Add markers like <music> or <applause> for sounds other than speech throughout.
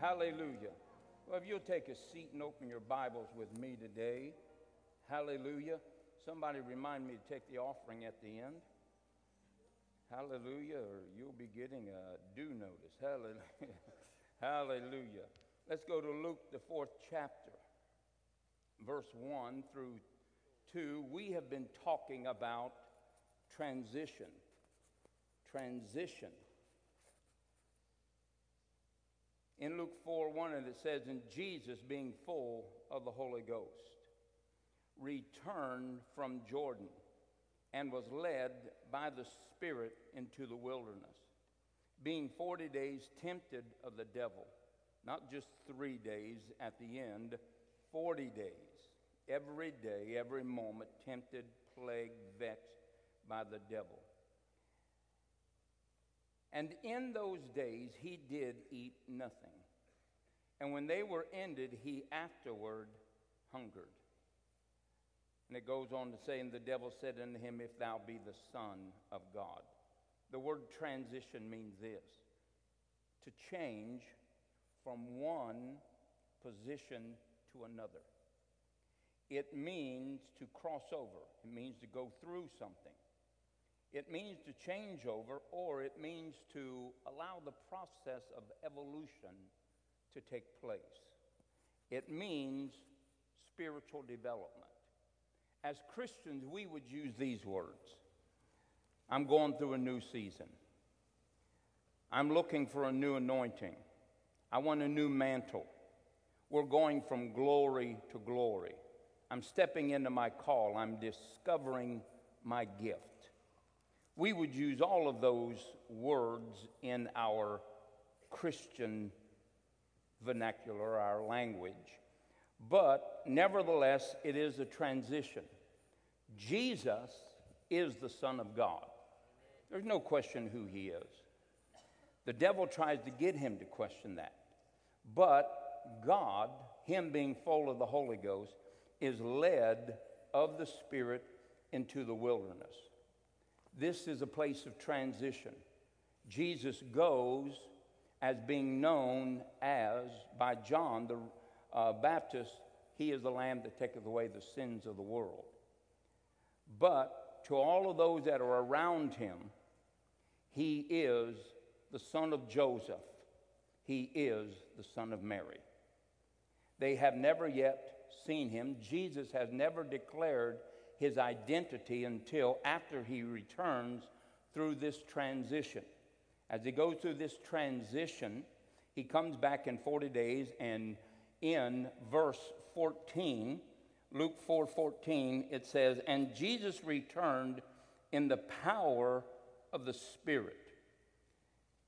Hallelujah. Well, if you'll take a seat and open your Bibles with me today. Hallelujah. Somebody remind me to take the offering at the end. Hallelujah, or you'll be getting a due notice. Hallelujah. <laughs> Hallelujah. Let's go to Luke, the fourth chapter, verse 1 through 2. We have been talking about transition. Transition. In Luke 4 1, and it says, And Jesus, being full of the Holy Ghost, returned from Jordan and was led by the Spirit into the wilderness, being 40 days tempted of the devil. Not just three days at the end, 40 days. Every day, every moment, tempted, plagued, vexed by the devil. And in those days he did eat nothing. And when they were ended, he afterward hungered. And it goes on to say, And the devil said unto him, If thou be the Son of God. The word transition means this to change from one position to another. It means to cross over, it means to go through something. It means to change over, or it means to allow the process of evolution to take place. It means spiritual development. As Christians, we would use these words I'm going through a new season. I'm looking for a new anointing. I want a new mantle. We're going from glory to glory. I'm stepping into my call. I'm discovering my gift. We would use all of those words in our Christian vernacular, our language. But nevertheless, it is a transition. Jesus is the Son of God. There's no question who he is. The devil tries to get him to question that. But God, him being full of the Holy Ghost, is led of the Spirit into the wilderness. This is a place of transition. Jesus goes as being known as, by John the uh, Baptist, he is the Lamb that taketh away the sins of the world. But to all of those that are around him, he is the son of Joseph. He is the son of Mary. They have never yet seen him. Jesus has never declared his identity until after he returns through this transition. As he goes through this transition, he comes back in 40 days and in verse 14, Luke 4 it says, And Jesus returned in the power of the Spirit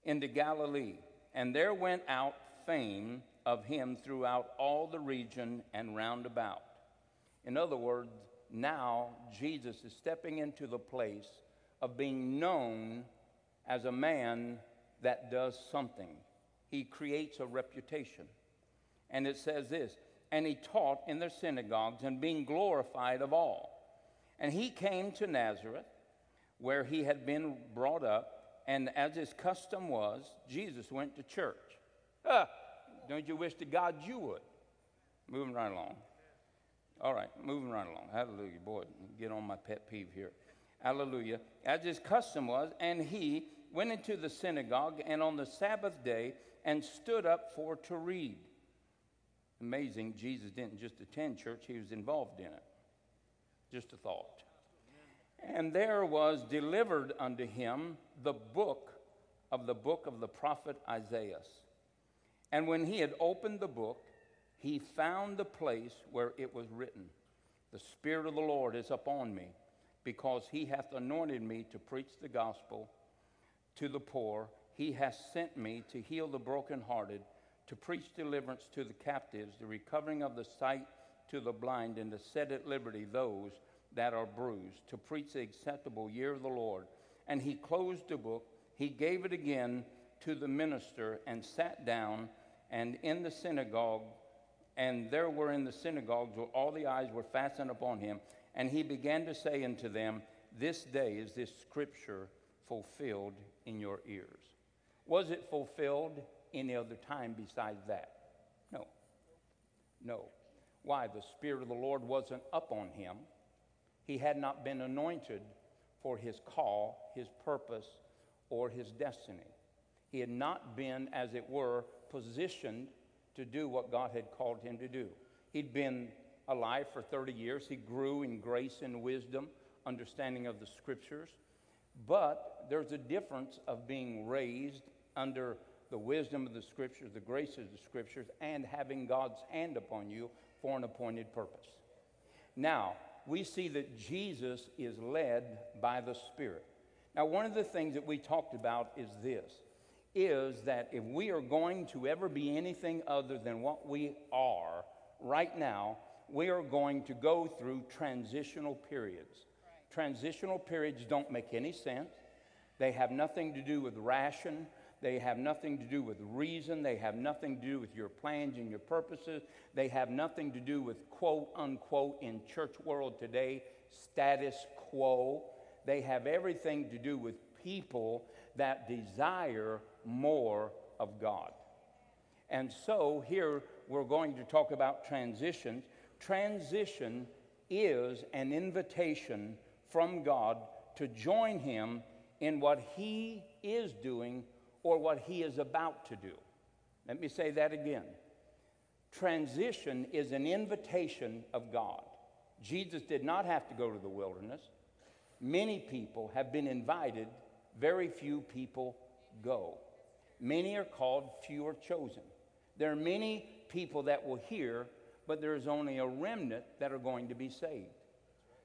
into Galilee, and there went out fame of him throughout all the region and round about. In other words, now Jesus is stepping into the place of being known as a man that does something. He creates a reputation. And it says this And he taught in their synagogues and being glorified of all. And he came to Nazareth, where he had been brought up, and as his custom was, Jesus went to church. Ah, don't you wish to God you would? Moving right along. All right, moving right along. Hallelujah. Boy, get on my pet peeve here. Hallelujah. As his custom was, and he went into the synagogue and on the Sabbath day and stood up for to read. Amazing, Jesus didn't just attend church, he was involved in it. Just a thought. And there was delivered unto him the book of the book of the prophet Isaiah. And when he had opened the book, he found the place where it was written The Spirit of the Lord is upon me, because he hath anointed me to preach the gospel to the poor. He hath sent me to heal the brokenhearted to preach deliverance to the captives, the recovering of the sight to the blind, and to set at liberty those that are bruised, to preach the acceptable year of the Lord. And he closed the book, he gave it again to the minister, and sat down, and in the synagogue, and there were in the synagogues where all the eyes were fastened upon him, and he began to say unto them, This day is this scripture fulfilled in your ears. Was it fulfilled any other time besides that? No. No. Why? The Spirit of the Lord wasn't up on him. He had not been anointed for his call, his purpose, or his destiny. He had not been, as it were, positioned to do what God had called him to do. He'd been alive for 30 years. He grew in grace and wisdom, understanding of the scriptures. But there's a difference of being raised under the wisdom of the scriptures, the grace of the scriptures, and having God's hand upon you for an appointed purpose. Now, we see that Jesus is led by the Spirit. Now, one of the things that we talked about is this is that if we are going to ever be anything other than what we are right now, we are going to go through transitional periods. Right. Transitional periods don't make any sense. They have nothing to do with ration. They have nothing to do with reason. They have nothing to do with your plans and your purposes. They have nothing to do with quote unquote in church world today status quo. They have everything to do with people that desire more of God. And so here we're going to talk about transitions. Transition is an invitation from God to join Him in what He is doing or what he is about to do. Let me say that again. Transition is an invitation of God. Jesus did not have to go to the wilderness. Many people have been invited, very few people go. Many are called, few are chosen. There are many people that will hear, but there's only a remnant that are going to be saved.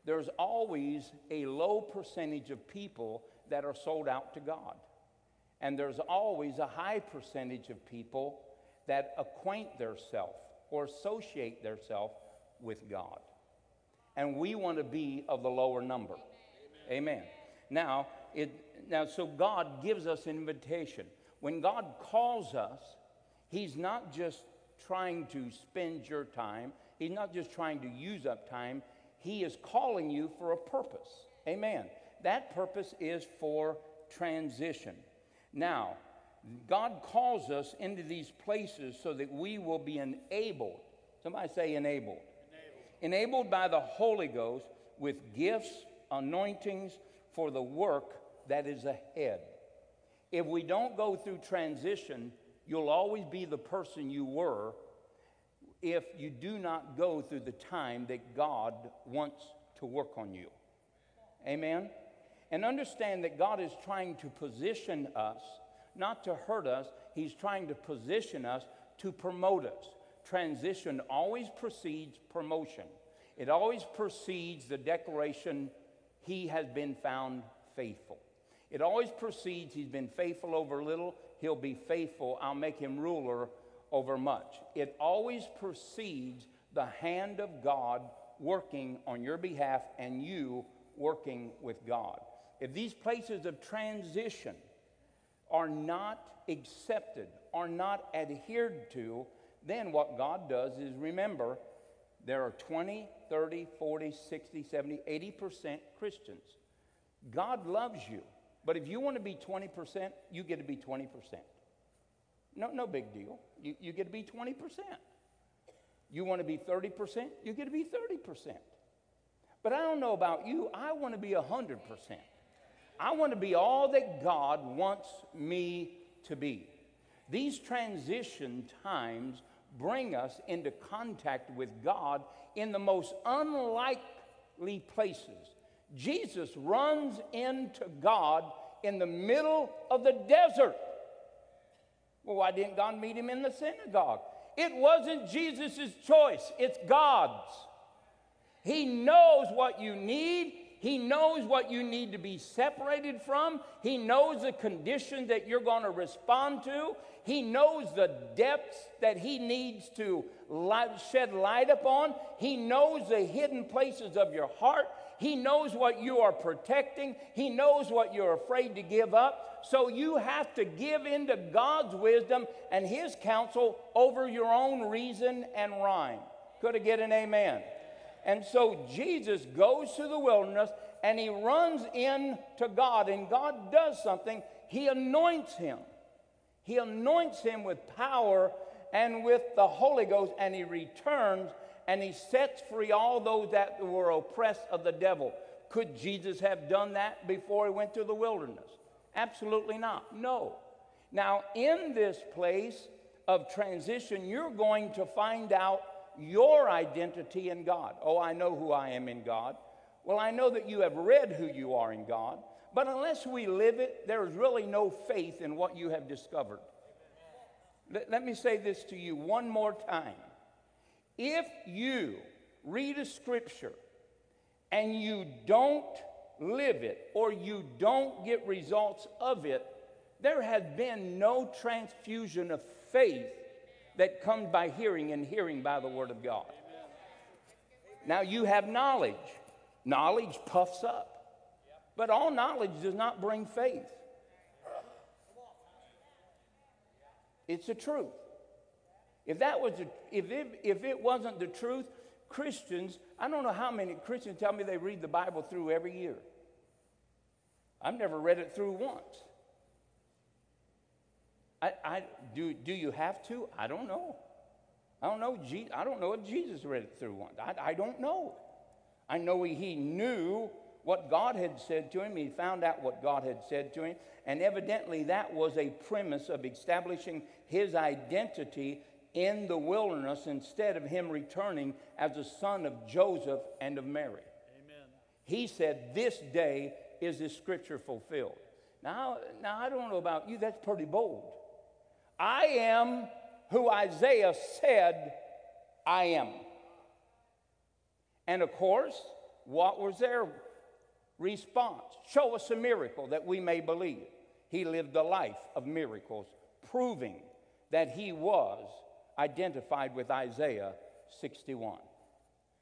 There's always a low percentage of people that are sold out to God. And there's always a high percentage of people that acquaint themselves or associate themselves with God. And we want to be of the lower number. Amen. Amen. Now, it, now, so God gives us an invitation. When God calls us, He's not just trying to spend your time, He's not just trying to use up time. He is calling you for a purpose. Amen. That purpose is for transition. Now, God calls us into these places so that we will be enabled. Somebody say enabled. Enabled, enabled by the Holy Ghost with gifts, anointings for the work that is ahead. If we don't go through transition, you'll always be the person you were if you do not go through the time that God wants to work on you. Amen? And understand that God is trying to position us, not to hurt us, He's trying to position us to promote us. Transition always precedes promotion, it always precedes the declaration, He has been found faithful. It always precedes, He's been faithful over little, He'll be faithful, I'll make Him ruler over much. It always precedes the hand of God working on your behalf and you working with God. If these places of transition are not accepted, are not adhered to, then what God does is remember there are 20, 30, 40, 60, 70, 80% Christians. God loves you. But if you want to be 20%, you get to be 20%. No, no big deal. You, you get to be 20%. You want to be 30%, you get to be 30%. But I don't know about you, I want to be 100%. I want to be all that God wants me to be. These transition times bring us into contact with God in the most unlikely places. Jesus runs into God in the middle of the desert. Well, why didn't God meet him in the synagogue? It wasn't Jesus' choice, it's God's. He knows what you need, he knows what you need to be separated from. He knows the condition that you're going to respond to. He knows the depths that He needs to light, shed light upon. He knows the hidden places of your heart. He knows what you are protecting. He knows what you're afraid to give up. So you have to give into God's wisdom and His counsel over your own reason and rhyme. Could I get an amen? And so Jesus goes to the wilderness and he runs in to God, and God does something. He anoints him. He anoints him with power and with the Holy Ghost, and he returns and he sets free all those that were oppressed of the devil. Could Jesus have done that before he went to the wilderness? Absolutely not. No. Now, in this place of transition, you're going to find out your identity in God. Oh, I know who I am in God. Well, I know that you have read who you are in God, but unless we live it, there is really no faith in what you have discovered. Let, me say this to you one more time. If you read a scripture and you don't live it or you don't get results of it, there has been no transfusion of faith that comes by hearing and hearing by the Word of God. Now you have knowledge. Knowledge puffs up. But all knowledge does not bring faith. It's the truth. If that was the, if it, if it wasn't the truth, Christians, I don't know how many Christians tell me they read the Bible through every year. I've never read it through once. I, I, do, do you have to? I don't know. I don't know. I don't know if Jesus read it through once. I, I don't know. I know he, he knew what God had said to him. He found out what God had said to him. And evidently, that was a premise of establishing his identity in the wilderness instead of him returning as a son of Joseph and of Mary. Amen. He said, This day is this scripture fulfilled. Now, now, I don't know about you, that's pretty bold. I am who Isaiah said I am. And of course, what was their response? Show us a miracle that we may believe. He lived a life of miracles, proving that he was identified with Isaiah 61.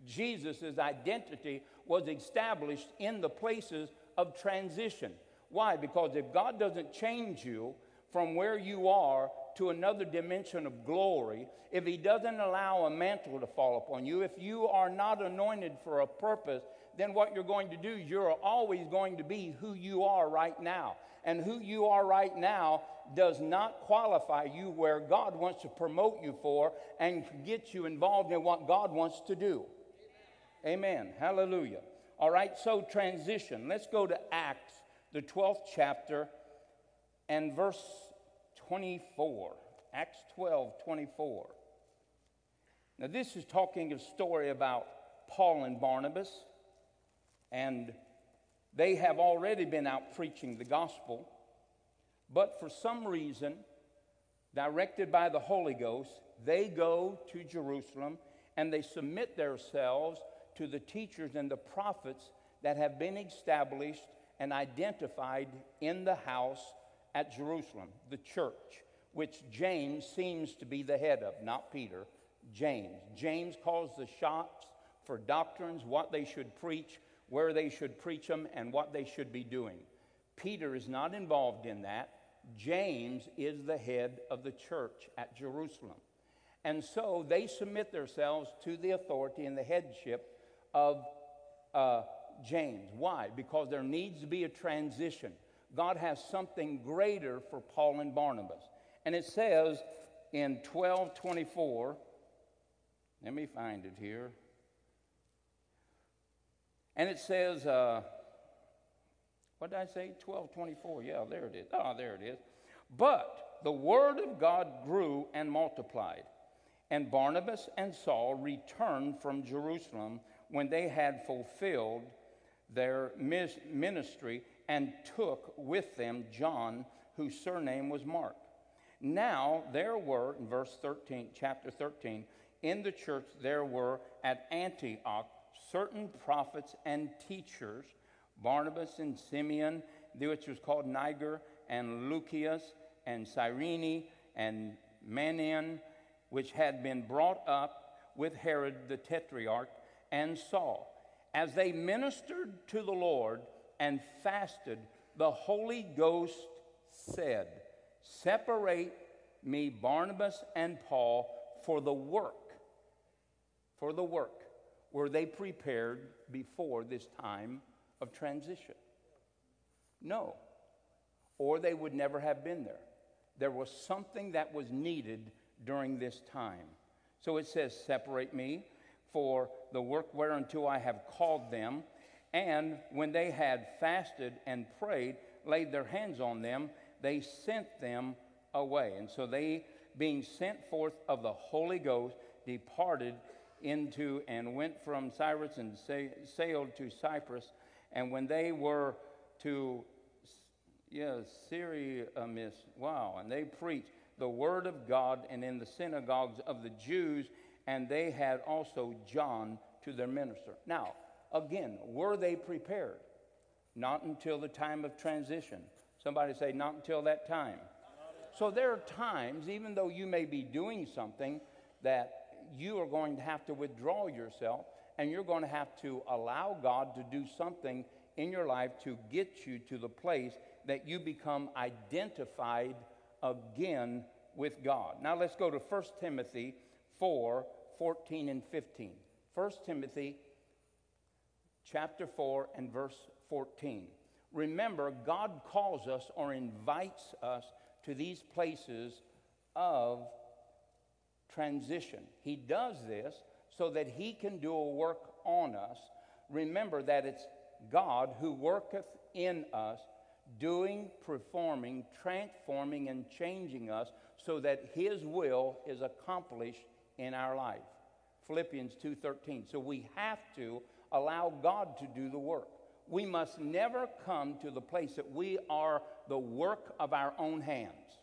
Jesus' identity was established in the places of transition. Why? Because if God doesn't change you from where you are to another dimension of glory, if He doesn't allow a mantle to fall upon you, if you are not anointed for a purpose, then what you're going to do you're always going to be who you are right now. And who you are right now does not qualify you where God wants to promote you for and get you involved in what God wants to do. Amen. Amen. Hallelujah. All right, so transition. Let's go to Acts, the 12th chapter, and verse 24. Acts 12, 24. Now, this is talking a story about Paul and Barnabas, and they have already been out preaching the gospel. But for some reason, directed by the Holy Ghost, they go to Jerusalem and they submit themselves to the teachers and the prophets that have been established and identified in the house at Jerusalem, the church, which James seems to be the head of, not Peter, James. James calls the shots for doctrines, what they should preach, where they should preach them, and what they should be doing. Peter is not involved in that. James is the head of the church at Jerusalem. And so they submit themselves to the authority and the headship of uh, James. Why? Because there needs to be a transition. God has something greater for Paul and Barnabas. And it says in 1224, let me find it here. And it says, uh, what did I say? 1224. Yeah, there it is. Oh, there it is. But the word of God grew and multiplied. And Barnabas and Saul returned from Jerusalem when they had fulfilled their ministry and took with them John, whose surname was Mark. Now there were, in verse 13, chapter 13, in the church there were at Antioch certain prophets and teachers Barnabas and Simeon, which was called Niger, and Lucius, and Cyrene, and Manaen, which had been brought up with Herod the Tetrarch, and Saul. As they ministered to the Lord and fasted, the Holy Ghost said, Separate me, Barnabas and Paul, for the work. For the work. Were they prepared before this time of transition? No. Or they would never have been there. There was something that was needed during this time. So it says, Separate me for the work whereunto I have called them. And when they had fasted and prayed, laid their hands on them, they sent them away. And so they, being sent forth of the Holy Ghost, departed into and went from Cyrus and sailed to Cyprus. And when they were to, yeah, Syria, miss, wow, and they preached the word of God and in the synagogues of the Jews, and they had also John to their minister. Now, again, were they prepared? Not until the time of transition. Somebody say, not until that time. So there are times, even though you may be doing something, that you are going to have to withdraw yourself and you're going to have to allow God to do something in your life to get you to the place that you become identified again with God. Now let's go to 1 Timothy 4 14 and 15. 1 Timothy chapter 4 and verse 14. Remember, God calls us or invites us to these places of transition. He does this so that He can do a work on us. Remember that it's God who worketh in us, doing, performing, transforming, and changing us so that His will is accomplished in our life. Philippians 2:13. So we have to allow God to do the work. We must never come to the place that we are the work of our own hands.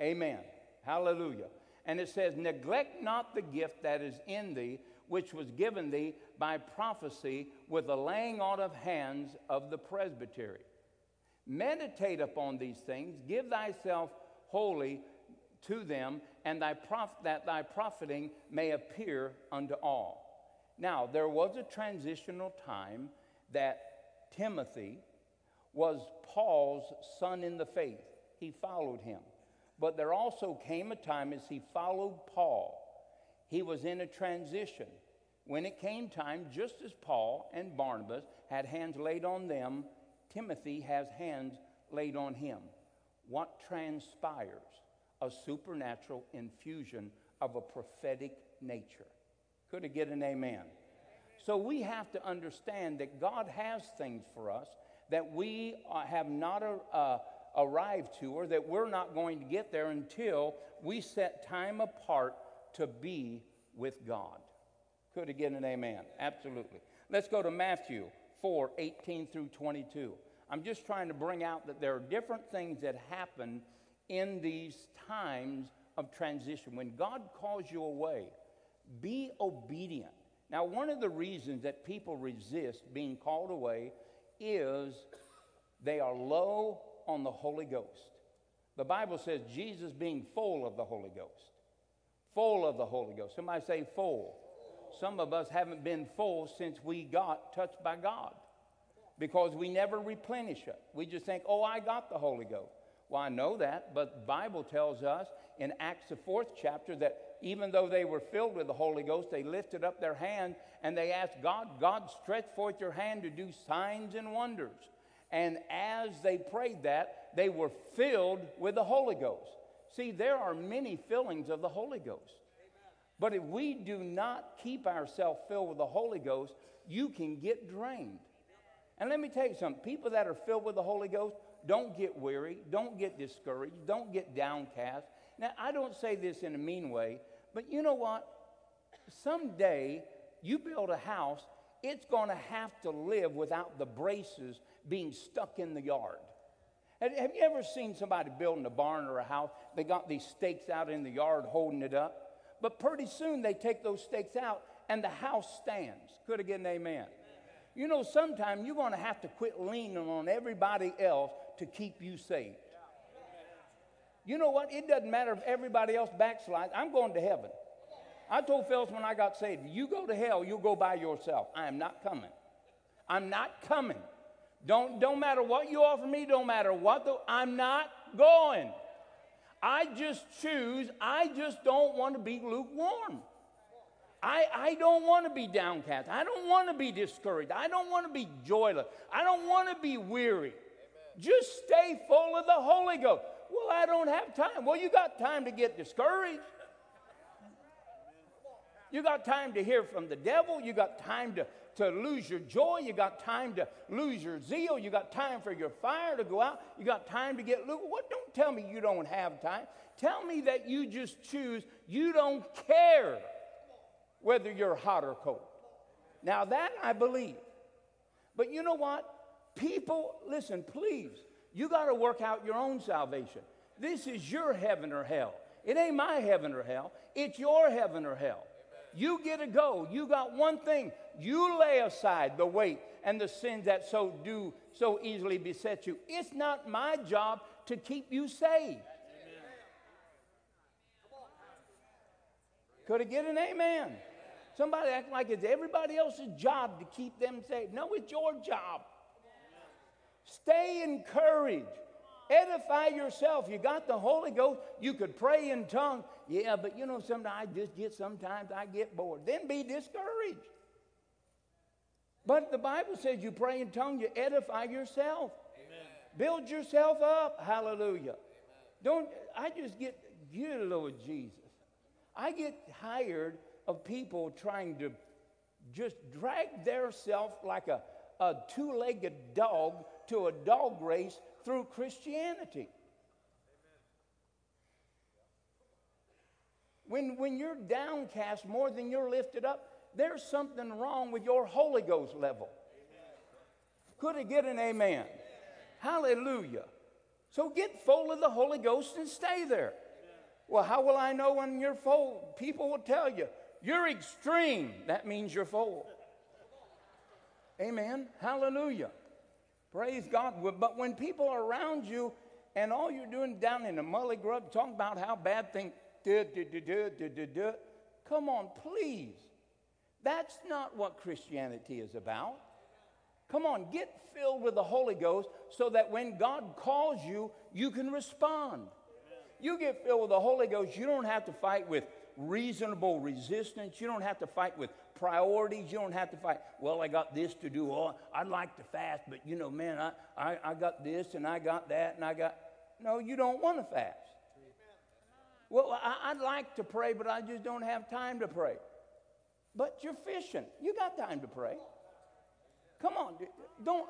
Amen. Hallelujah. And it says, Neglect not the gift that is in thee, which was given thee by prophecy with the laying on of hands of the presbytery. Meditate upon these things, give thyself wholly to them, and thy prof- that thy profiting may appear unto all. Now, there was a transitional time that Timothy was Paul's son in the faith. He followed him. But there also came a time as he followed Paul, he was in a transition. When it came time, just as Paul and Barnabas had hands laid on them, Timothy has hands laid on him. What transpires? A supernatural infusion of a prophetic nature. Could it get an amen? So we have to understand that God has things for us that we uh, have not uh, arrived to, or that we're not going to get there until we set time apart to be with God. Could again an amen? Absolutely. Let's go to Matthew 4 18 through 22. I'm just trying to bring out that there are different things that happen in these times of transition. When God calls you away, be obedient. Now, one of the reasons that people resist being called away is they are low on the Holy Ghost. The Bible says Jesus being full of the Holy Ghost. Full of the Holy Ghost. Somebody say full. Some of us haven't been full since we got touched by God because we never replenish it. We just think, oh, I got the Holy Ghost. Well, I know that, but the Bible tells us in Acts, the fourth chapter, that even though they were filled with the Holy Ghost, they lifted up their hand and they asked God, God, stretch forth your hand to do signs and wonders. And as they prayed that, they were filled with the Holy Ghost. See, there are many fillings of the Holy Ghost. But if we do not keep ourselves filled with the Holy Ghost, you can get drained. And let me tell you something people that are filled with the Holy Ghost don't get weary, don't get discouraged, don't get downcast. Now, I don't say this in a mean way, but you know what? Someday you build a house, it's going to have to live without the braces being stuck in the yard. Have you ever seen somebody building a barn or a house? They got these stakes out in the yard holding it up. But pretty soon they take those stakes out and the house stands. Could an amen? amen. You know, sometimes you're going to have to quit leaning on everybody else to keep you saved. You know what? It doesn't matter if everybody else backslides. I'm going to heaven. I told Phyllis when I got saved, you go to hell, you'll go by yourself. I am not coming. I'm not coming. Don't, don't matter what you offer me, don't matter what the, I'm not going. I just choose, I just don't want to be lukewarm. I, I don't want to be downcast. I don't want to be discouraged. I don't want to be joyless. I don't want to be weary. Amen. Just stay full of the Holy Ghost. Well, I don't have time. Well, you got time to get discouraged. You got time to hear from the devil. You got time to, to lose your joy. You got time to lose your zeal. You got time for your fire to go out. You got time to get loose. What? Don't tell me you don't have time. Tell me that you just choose. You don't care whether you're hot or cold. Now, that I believe. But you know what? People, listen, please, you got to work out your own salvation. This is your heaven or hell. It ain't my heaven or hell, it's your heaven or hell. You get to go. You got one thing. You lay aside the weight and the sins that so do so easily beset you. It's not my job to keep you saved. Could I get an amen? Somebody act like it's everybody else's job to keep them saved. No, it's your job. Stay encouraged. Edify yourself. You got the Holy Ghost. You could pray in tongues. Yeah, but you know, sometimes I just get, sometimes I get bored. Then be discouraged. But the Bible says you pray in tongues, you edify yourself. Amen. Build yourself up. Hallelujah. Amen. Don't, I just get, dear Lord Jesus. I get tired of people trying to just drag their self like a, a two legged dog to a dog race through Christianity. When, when you're downcast more than you're lifted up, there's something wrong with your Holy Ghost level. Could it get an amen? Hallelujah. So get full of the Holy Ghost and stay there. Well, how will I know when you're full? People will tell you, you're extreme. That means you're full. Amen. Hallelujah. Praise God. But when people are around you and all you're doing down in the mully grub, talking about how bad things, come on, please. That's not what Christianity is about. Come on, get filled with the Holy Ghost so that when God calls you, you can respond. You get filled with the Holy Ghost, you don't have to fight with reasonable resistance. You don't have to fight with priorities. You don't have to fight, well, I got this to do. Oh, I'd like to fast, but you know, man, I, I, I got this and I got that and I got. No, you don't want to fast. Well, I, I'd like to pray, but I just don't have time to pray. But you're fishing. You got time to pray. Come on. Don't,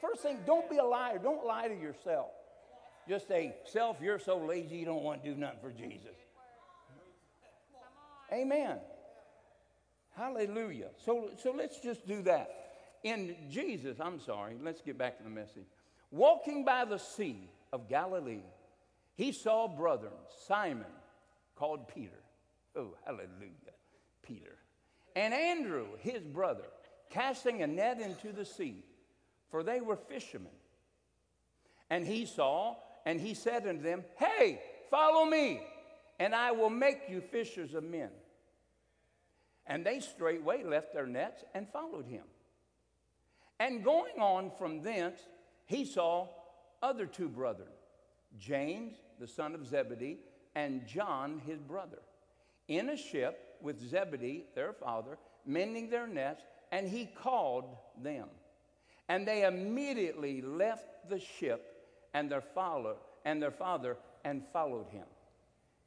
first thing, don't be a liar. Don't lie to yourself. Just say, self, you're so lazy you don't want to do nothing for Jesus. Amen. Hallelujah. So, so let's just do that. In Jesus, I'm sorry, let's get back to the message. Walking by the sea of Galilee, he saw brethren, Simon, called Peter. Oh, hallelujah, Peter. And Andrew, his brother, casting a net into the sea, for they were fishermen. And he saw, and he said unto them, Hey, follow me, and I will make you fishers of men. And they straightway left their nets and followed him. And going on from thence, he saw other two brethren, James, the son of Zebedee, and John, his brother, in a ship with Zebedee, their father, mending their nets, and he called them. And they immediately left the ship and their father and their father and followed him.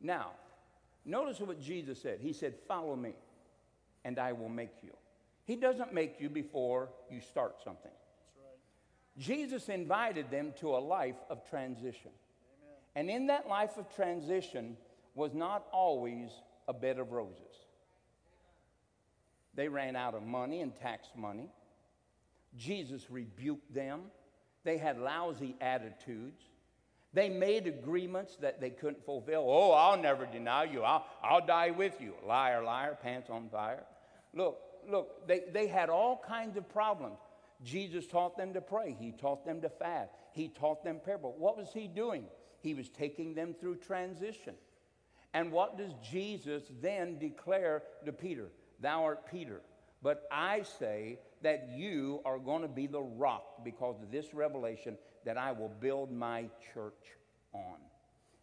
Now, notice what Jesus said. He said, Follow me and I will make you. He doesn't make you before you start something. Right. Jesus invited them to a life of transition. Amen. And in that life of transition was not always a bed of roses. They ran out of money and tax money. Jesus rebuked them. They had lousy attitudes. They made agreements that they couldn't fulfill. Oh, I'll never deny you. I'll, I'll die with you. Liar, liar, pants on fire. Look, look, they, they had all kinds of problems. Jesus taught them to pray. He taught them to fast. He taught them parable. What was he doing? He was taking them through transition. And what does Jesus then declare to Peter? Thou art Peter. But I say that you are going to be the rock because of this revelation that I will build my church on.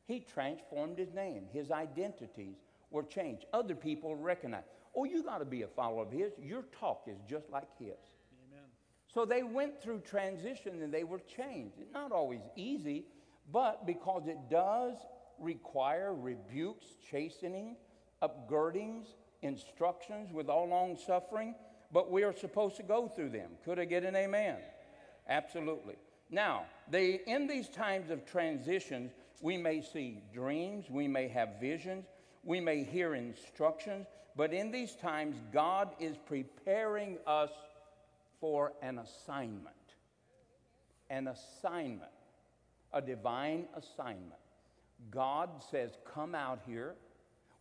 He transformed his name, his identities were changed. Other people recognize, oh, you got to be a follower of his. Your talk is just like his. Amen. So they went through transition and they were changed. It's not always easy, But because it does require rebukes, chastening, upgirdings, instructions with all long suffering, but we are supposed to go through them. Could I get an amen? Absolutely. Now, they, in these times of transitions, we may see dreams, we may have visions, we may hear instructions, but in these times, God is preparing us for an assignment. An assignment, a divine assignment. God says, Come out here.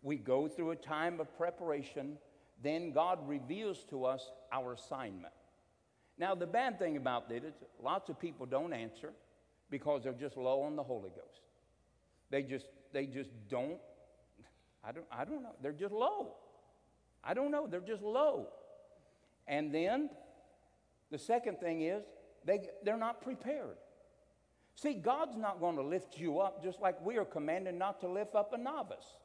We go through a time of preparation. Then God reveals to us our assignment. Now, the bad thing about this is lots of people don't answer because they're just low on the Holy Ghost. They just, they just don't, I don't, I don't know. They're just low. I don't know. They're just low. And then the second thing is they, they're not prepared. See, God's not going to lift you up just like we are commanded not to lift up a novice.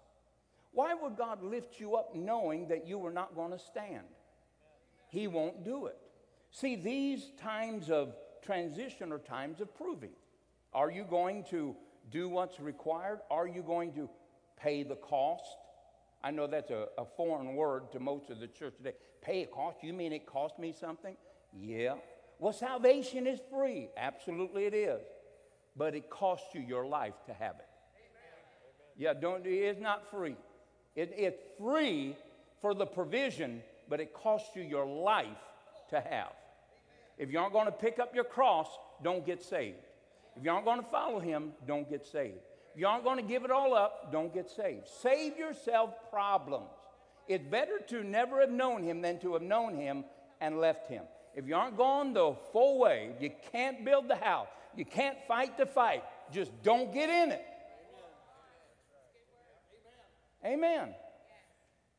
Why would God lift you up knowing that you were not going to stand? He won't do it. See, these times of transition are times of proving. Are you going to do what's required? Are you going to pay the cost? I know that's a, a foreign word to most of the church today. Pay a cost? You mean it cost me something? Yeah. Well, salvation is free. Absolutely it is but it costs you your life to have it. Yeah, don't, it's not free. It, it's free for the provision, but it costs you your life to have. If you aren't going to pick up your cross, don't get saved. If you aren't going to follow him, don't get saved. If you aren't going to give it all up, don't get saved. Save yourself problems. It's better to never have known him than to have known him and left him. If you aren't going the full way, you can't build the house. You can't fight the fight. Just don't get in it. Amen.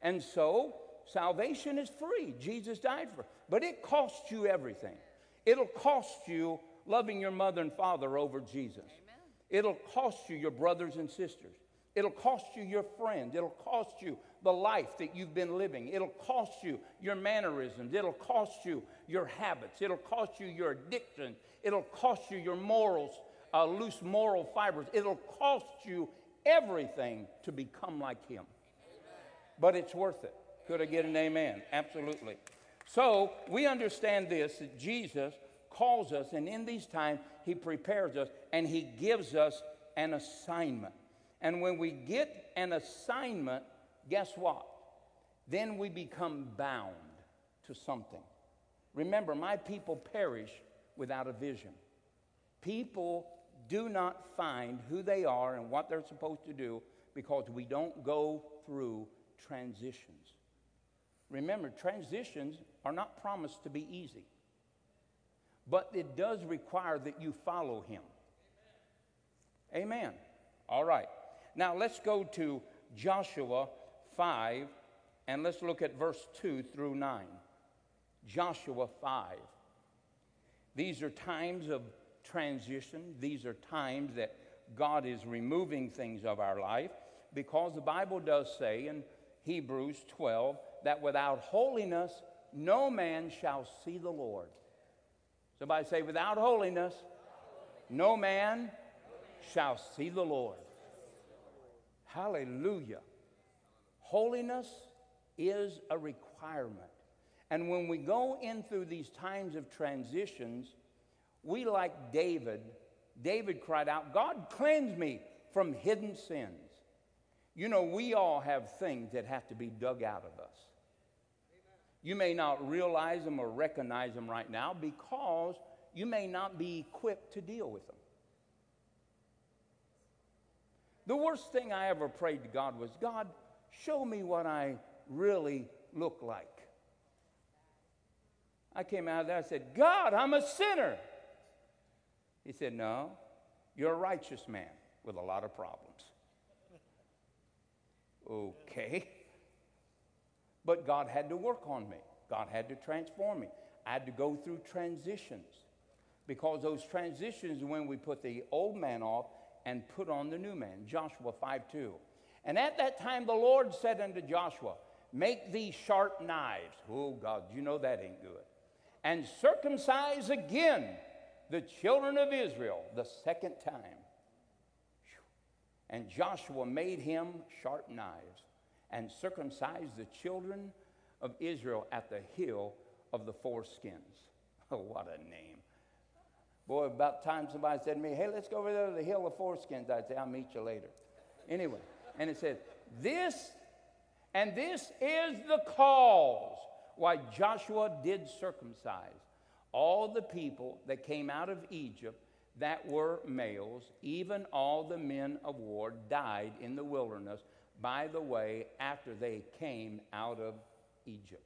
And so, salvation is free. Jesus died for it. But it costs you everything. It'll cost you loving your mother and father over Jesus. Amen. It'll cost you your brothers and sisters. It'll cost you your friends. It'll cost you the life that you've been living. It'll cost you your mannerisms. It'll cost you your habits. It'll cost you your addiction. It'll cost you your morals, uh, loose moral fibers. It'll cost you everything to become like Him. But it's worth it. Could I get an amen? Absolutely. So we understand this that Jesus calls us, and in these times, He prepares us and He gives us an assignment. And when we get an assignment, guess what? Then we become bound to something. Remember, my people perish without a vision. People do not find who they are and what they're supposed to do because we don't go through transitions. Remember, transitions are not promised to be easy, but it does require that you follow Him. Amen. All right. Now let's go to Joshua 5 and let's look at verse 2 through 9. Joshua 5. These are times of transition. These are times that God is removing things of our life because the Bible does say in Hebrews 12 that without holiness no man shall see the Lord. Somebody say, without holiness no man shall see the Lord. Hallelujah. Holiness is a requirement. And when we go in through these times of transitions, we, like David, David cried out, God, cleanse me from hidden sins. You know, we all have things that have to be dug out of us. You may not realize them or recognize them right now because you may not be equipped to deal with them. The worst thing I ever prayed to God was, God, show me what I really look like. I came out of there, I said, God, I'm a sinner. He said, No, you're a righteous man with a lot of problems. okay. But God had to work on me, God had to transform me. I had to go through transitions because those transitions when we put the old man off and put on the new man. Joshua 5 2. And at that time the Lord said unto Joshua, Make these sharp knives. Oh, God, you know that ain't good and circumcise again the children of Israel the second time. And Joshua made him sharp knives and circumcised the children of Israel at the hill of the foreskins. <laughs> Oh, what a name. Boy, about time somebody said to me, hey, let's go over there to the hill of foreskins. I'd say, I'll meet you later. Anyway, and it said, this, and this is the cause why Joshua did circumcise all the people that came out of Egypt that were males, even all the men of war, died in the wilderness by the way after they came out of Egypt.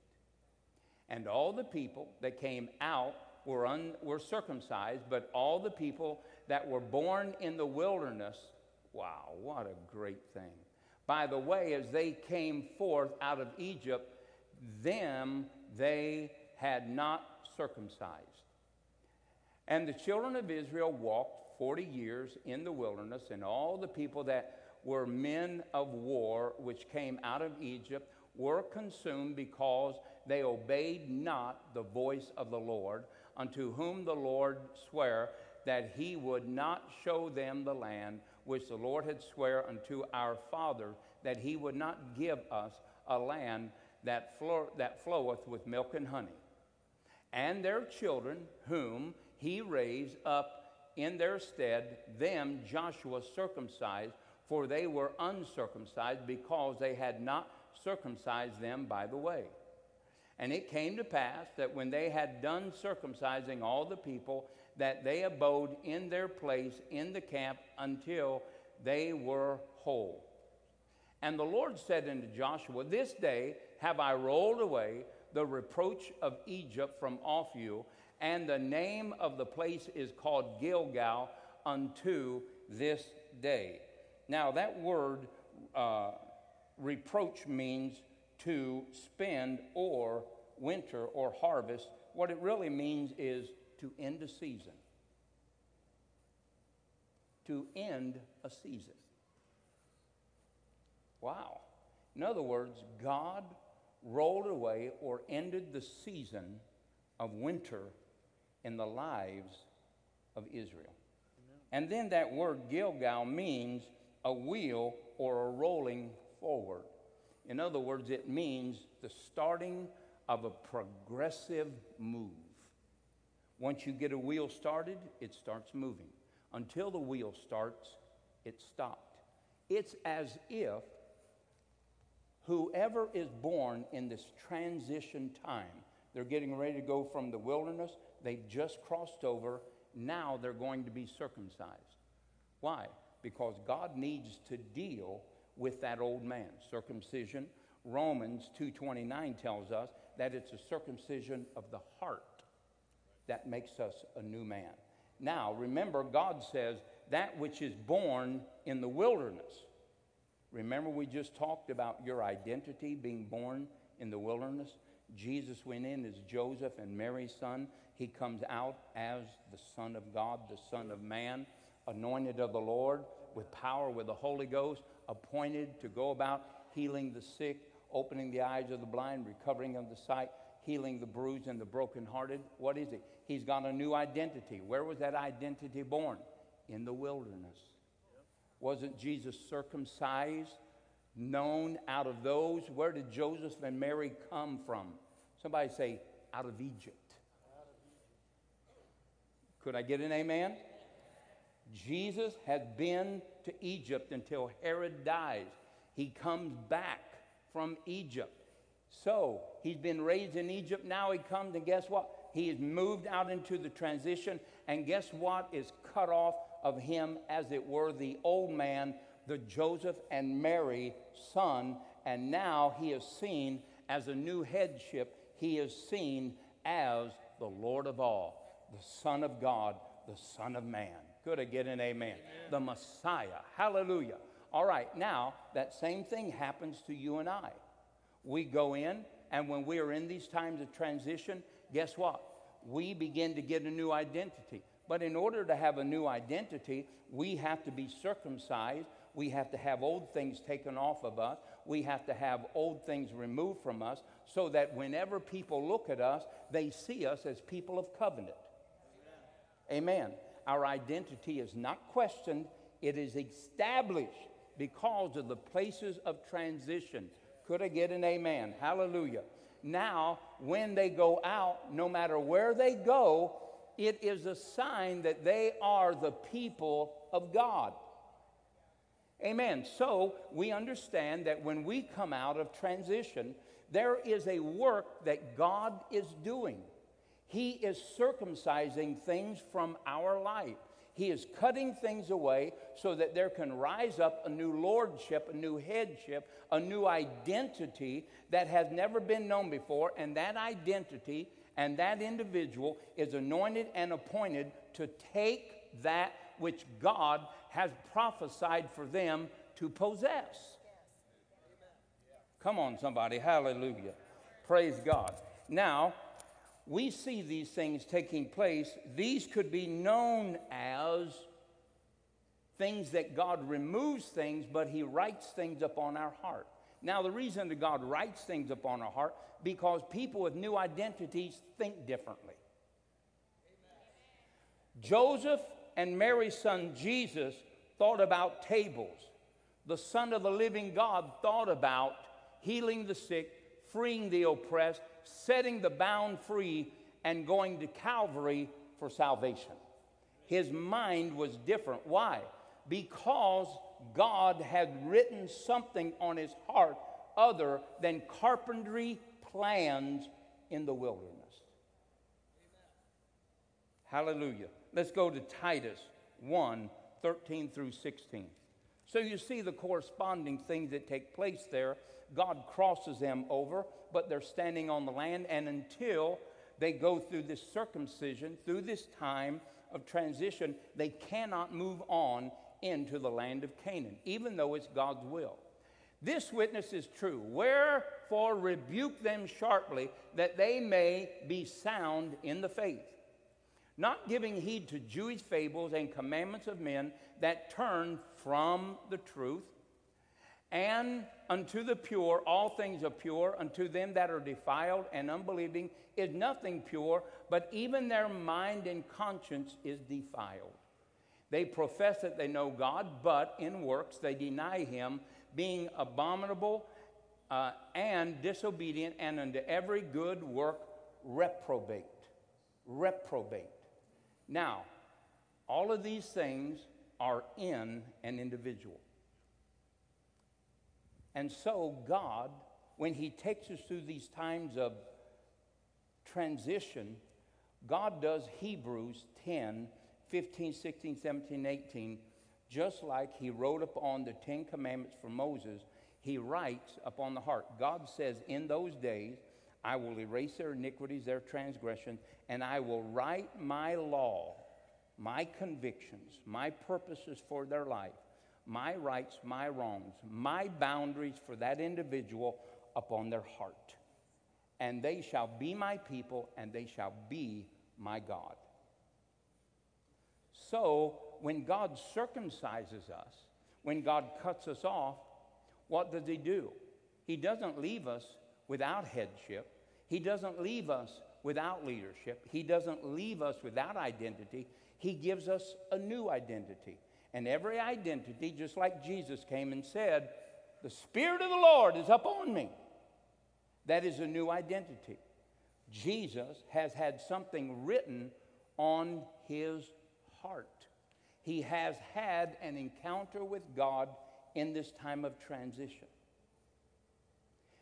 And all the people that came out were, un, were circumcised, but all the people that were born in the wilderness, wow, what a great thing. By the way, as they came forth out of Egypt, them they had not circumcised. And the children of Israel walked 40 years in the wilderness, and all the people that were men of war which came out of Egypt were consumed because they obeyed not the voice of the Lord, unto whom the Lord sware that he would not show them the land which the Lord had swear unto our father that he would not give us a land that, that floweth with milk and honey. And their children, whom he raised up in their stead, them Joshua circumcised, for they were uncircumcised because they had not circumcised them by the way. And it came to pass that when they had done circumcising all the people, that they abode in their place in the camp until they were whole. And the Lord said unto Joshua, This day have I rolled away the reproach of Egypt from off you, and the name of the place is called Gilgal unto this day. Now, that word uh, reproach means to spend or winter or harvest. What it really means is to end a season. To end a season. Wow. In other words, God rolled away or ended the season of winter in the lives of Israel. And then that word Gilgal means a wheel or a rolling forward. In other words, it means the starting of a progressive move. Once you get a wheel started, it starts moving. Until the wheel starts, it stopped. It's as if whoever is born in this transition time, they're getting ready to go from the wilderness, they've just crossed over, now they're going to be circumcised. Why? Because God needs to deal with that old man. Circumcision, Romans 2:29 tells us that it's a circumcision of the heart that makes us a new man. Now, remember God says that which is born in the wilderness. Remember we just talked about your identity being born in the wilderness? Jesus went in as Joseph and Mary's son. He comes out as the Son of God, the Son of Man, anointed of the Lord with power with the Holy Ghost appointed to go about healing the sick, opening the eyes of the blind, recovering of the sight, healing the bruised and the brokenhearted. What is it? He's got a new identity. Where was that identity born? In the wilderness. Wasn't Jesus circumcised, known out of those? Where did Joseph and Mary come from? Somebody say, out of Egypt. Could I get an amen? Jesus had been to Egypt until Herod dies. He comes back from Egypt. So he's been raised in Egypt. Now he comes, and guess what? He is moved out into the transition. And guess what is cut off of him, as it were, the old man, the Joseph and Mary son. And now he is seen as a new headship. He is seen as the Lord of all, the Son of God, the Son of Man. Could I get an amen? amen? The Messiah. Hallelujah. All right, now that same thing happens to you and I. We go in, and when we are in these times of transition, guess what? We begin to get a new identity. But in order to have a new identity, we have to be circumcised. We have to have old things taken off of us. We have to have old things removed from us so that whenever people look at us, they see us as people of covenant. Amen. Amen our identity is not questioned, it is established because of the places of transition. Could I get an amen? Hallelujah. Now, when they go out, no matter where they go, it is a sign that they are the people of God. Amen. So we understand that when we come out of transition, there is a work that God is doing. He is circumcising things from our life. He is cutting things away so that there can rise up a new lordship, a new headship, a new identity that has never been known before. And that identity and that individual is anointed and appointed to take that which God has prophesied for them to possess. Come on, somebody. Hallelujah. Praise God. Now, we see these things taking place. These could be known as things that God removes things, but He writes things upon our heart. Now, the reason that God writes things upon our heart because people with new identities think differently. Joseph and Mary's son Jesus thought about tables. The Son of the living God thought about healing the sick, freeing the oppressed, setting the bound free, and going to Calvary for salvation. His mind was different. Why? Because God had written something on his heart other than carpentry plans in the wilderness. Hallelujah. Let's go to Titus 1 13 through 16. So you see the corresponding things that take place there. God crosses them over, but they're standing on the land, and until they go through this circumcision, through this time of transition, they cannot move on into the land of Canaan, even though it's God's will. This witness is true. Wherefore, rebuke them sharply, that they may be sound in the faith, not giving heed to Jewish fables and commandments of men that turn from the truth. And unto the pure, all things are pure. Unto them that are defiled and unbelieving is nothing pure, but even their mind and conscience is defiled. They profess that they know God, but in works they deny Him, being abominable uh, and disobedient, and unto every good work reprobate. Reprobate. Now, all of these things are in an individual. And so, God, when He takes us through these times of transition, God does Hebrews 10, 15, 16, 17, 18, just like He wrote upon the Ten Commandments for Moses, He writes upon the heart. God says, In those days, I will erase their iniquities, their transgressions, and I will write my law my convictions, my purposes for their life, my rights, my wrongs, my boundaries for that individual upon their heart. And they shall be my people, and they shall be my God. So, when God circumcises us, when God cuts us off, what does He do? He doesn't leave us without headship. He doesn't leave us without leadership. He doesn't leave us without identity. He gives us a new identity. And every identity, just like Jesus came and said, The Spirit of the Lord is upon me. That is a new identity. Jesus has had something written on his heart. He has had an encounter with God in this time of transition.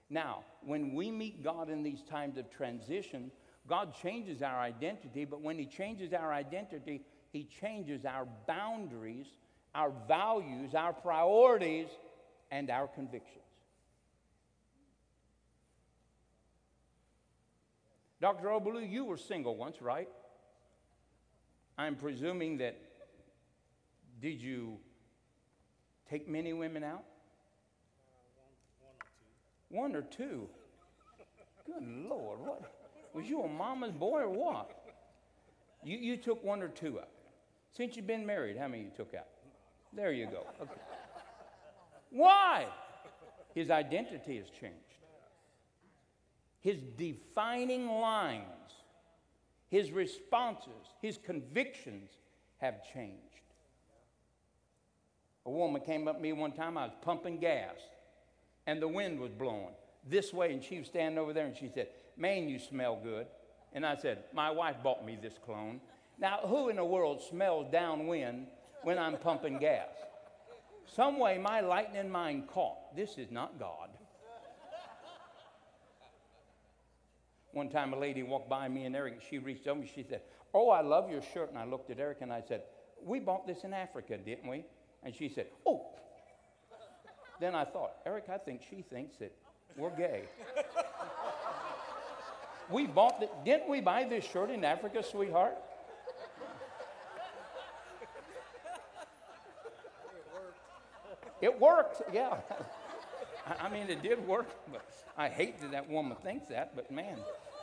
Now, when we meet God in these times of transition, God changes our identity, but when He changes our identity, He changes our boundaries, our values, our priorities, and our convictions. Dr. Obalu, you were single once, right? I'm presuming that. Did you take many women out? Uh, one, one or two. One or two. Good Lord, what? Was you a mama's boy or what? You, you took one or two out. Since you've been married, how many you took out? There you go. Okay. Why? His identity has changed. His defining lines, his responses, his convictions have changed. A woman came up to me one time, I was pumping gas, and the wind was blowing this way, and she was standing over there, and she said, Man, you smell good. And I said, My wife bought me this cologne. Now, who in the world smells downwind when I'm pumping gas? Some way my lightning mind caught. This is not God. One time a lady walked by me and Eric, she reached over me, she said, Oh, I love your shirt. And I looked at Eric and I said, We bought this in Africa, didn't we? And she said, Oh. Then I thought, Eric, I think she thinks that we're gay. we bought the, didn't we buy this shirt in Africa, sweetheart? It worked, yeah. I mean, it did work, but I hate that that woman thinks that, but man,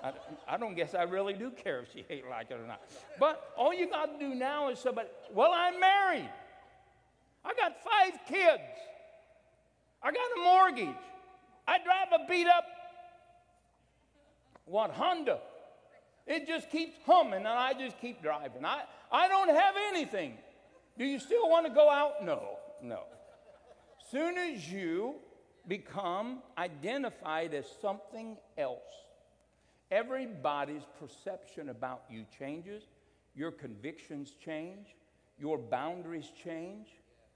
I, I don't guess I really do care if she hate like it or not. But all you got to do now is somebody, well, I'm married. I got five kids. I got a mortgage. I drive a beat up, what, Honda. It just keeps humming and I just keep driving. I, I don't have anything. Do you still want to go out? No, no soon as you become identified as something else, everybody's perception about you changes, your convictions change, your boundaries change.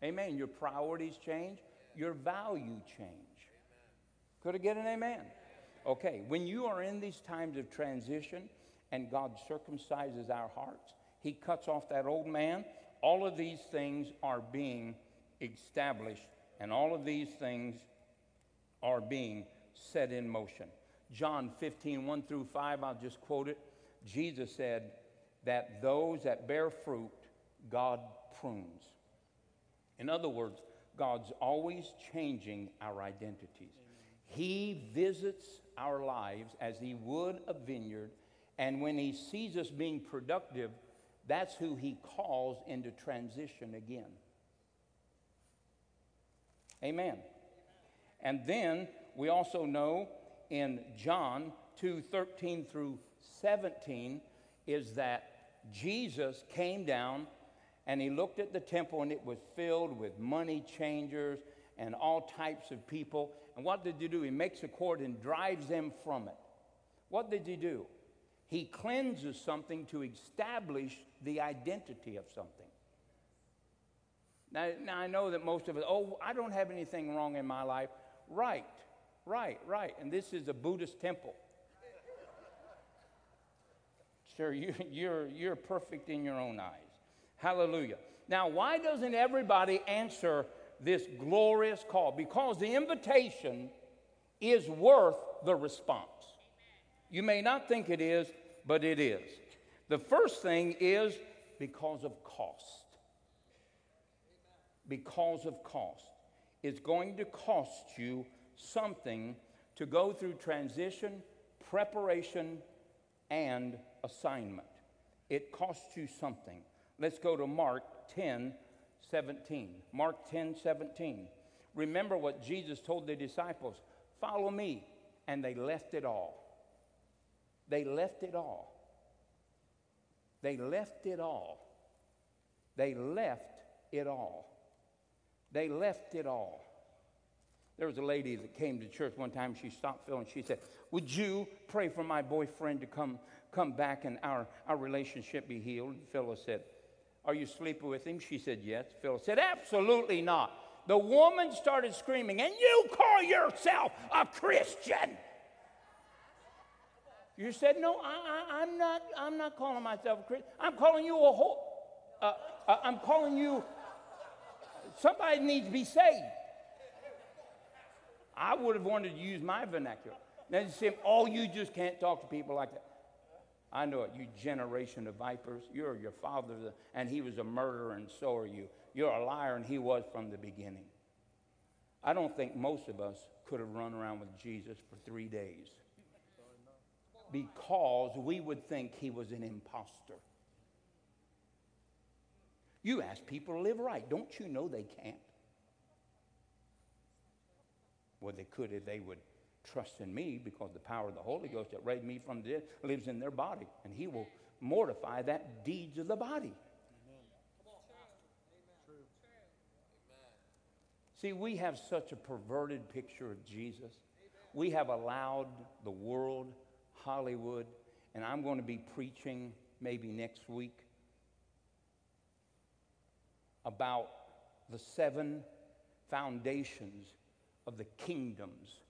Amen. Your priorities change, your value change. Could I get an amen? Okay, when you are in these times of transition and God circumcises our hearts, He cuts off that old man, all of these things are being established and all of these things are being set in motion. John 15, 1 through 5, I'll just quote it. Jesus said that those that bear fruit, God prunes. In other words, God's always changing our identities. He visits our lives as He would a vineyard, and when He sees us being productive, that's who He calls into transition again. Amen. And then we also know in John 2 13 through 17 is that Jesus came down and he looked at the temple and it was filled with money changers and all types of people. And what did he do? He makes a cord and drives them from it. What did he do? He cleanses something to establish the identity of something. Now, now, I know that most of us, oh, I don't have anything wrong in my life. Right, right, right. And this is a Buddhist temple. Sure, you, you're, you're perfect in your own eyes. Hallelujah. Now, why doesn't everybody answer this glorious call? Because the invitation is worth the response. You may not think it is, but it is. The first thing is because of cost because of cost. It's going to cost you something to go through transition, preparation, and assignment. It costs you something. Let's go to Mark 10 17. Mark 10 17. Remember what Jesus told the disciples follow me. And they left it all. They left it all. They left it all. They left it all. They left it all. There was a lady that came to church one time. She stopped Phil and she said, Would you pray for my boyfriend to come, come back and our, our relationship be healed? Phil said, Are you sleeping with him? She said, Yes. Phil said, Absolutely not. The woman started screaming, And you call yourself a Christian. You said, No, I, am not, I'm not calling myself a Christian. I'm calling you a whole, uh, uh, I'm calling you somebody needs to be saved. I would have wanted to use my vernacular. Now you say, oh, you just can't talk to people like that. I know it, you generation of vipers. You're your father, and he was a murderer, and so are you. You're a liar, and he was from the beginning. I don't think most of us could have run around with Jesus for three days because we would think he was an impostor. You ask people to live right. Don't you know they can't? Well, they could if they would trust in me because the power of the Holy Ghost that raised me from the dead lives in their body, and He will mortify that deeds of the body. See, we have such a perverted picture of Jesus. We have allowed the world, Hollywood, and I'm going to be preaching maybe next week about the seven foundations of the kingdoms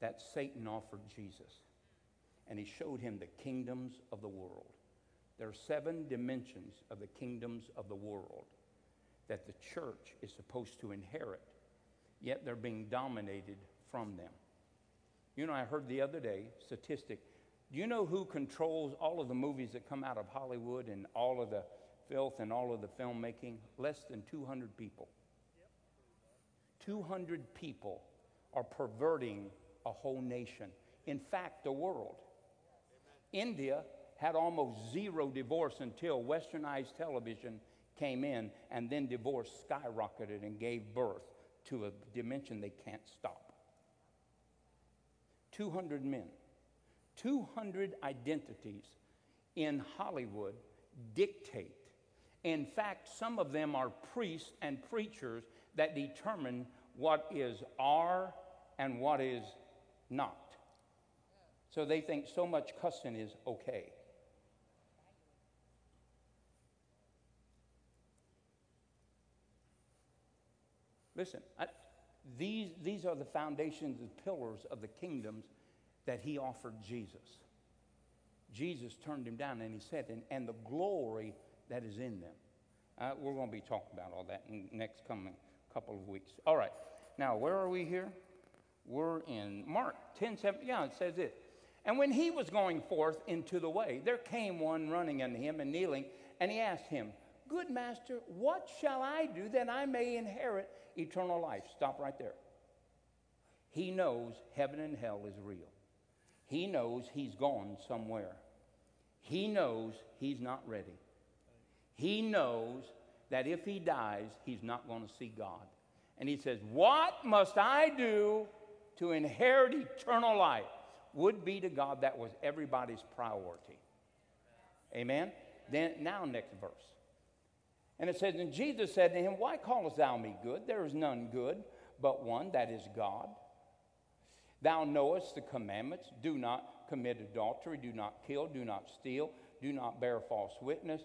that Satan offered Jesus. And he showed him the kingdoms of the world. There are seven dimensions of the kingdoms of the world that the church is supposed to inherit, yet they're being dominated from them. You know, I heard the other day statistic. Do you know who controls all of the movies that come out of Hollywood and all of the filth and all of the filmmaking? Less than 200 people. 200 people are perverting a whole nation. In fact, the world. India had almost zero divorce until westernized television came in, and then divorce skyrocketed and gave birth to a dimension they can't stop. 200 men, 200 identities in Hollywood dictate. In fact, some of them are priests and preachers that determine what is R and what is not. So they think so much cussing is okay. Listen, I, these, these are the foundations and pillars of the kingdoms that he offered Jesus. Jesus turned him down and he said, and, and the glory that is in them. Uh, we're going to be talking about all that in the next coming couple of weeks. All right. Now, where are we here? We're in Mark 10 7. Yeah, it says it. And when he was going forth into the way, there came one running unto him and kneeling, and he asked him, Good master, what shall I do that I may inherit eternal life? Stop right there. He knows heaven and hell is real. He knows he's gone somewhere. He knows he's not ready. He knows that if he dies, he's not going to see God. And he says, What must I do to inherit eternal life? Would be to God that was everybody's priority. Amen? Then, now, next verse. And it says, And Jesus said to him, Why callest thou me good? There is none good but one, that is God. Thou knowest the commandments do not commit adultery, do not kill, do not steal, do not bear false witness.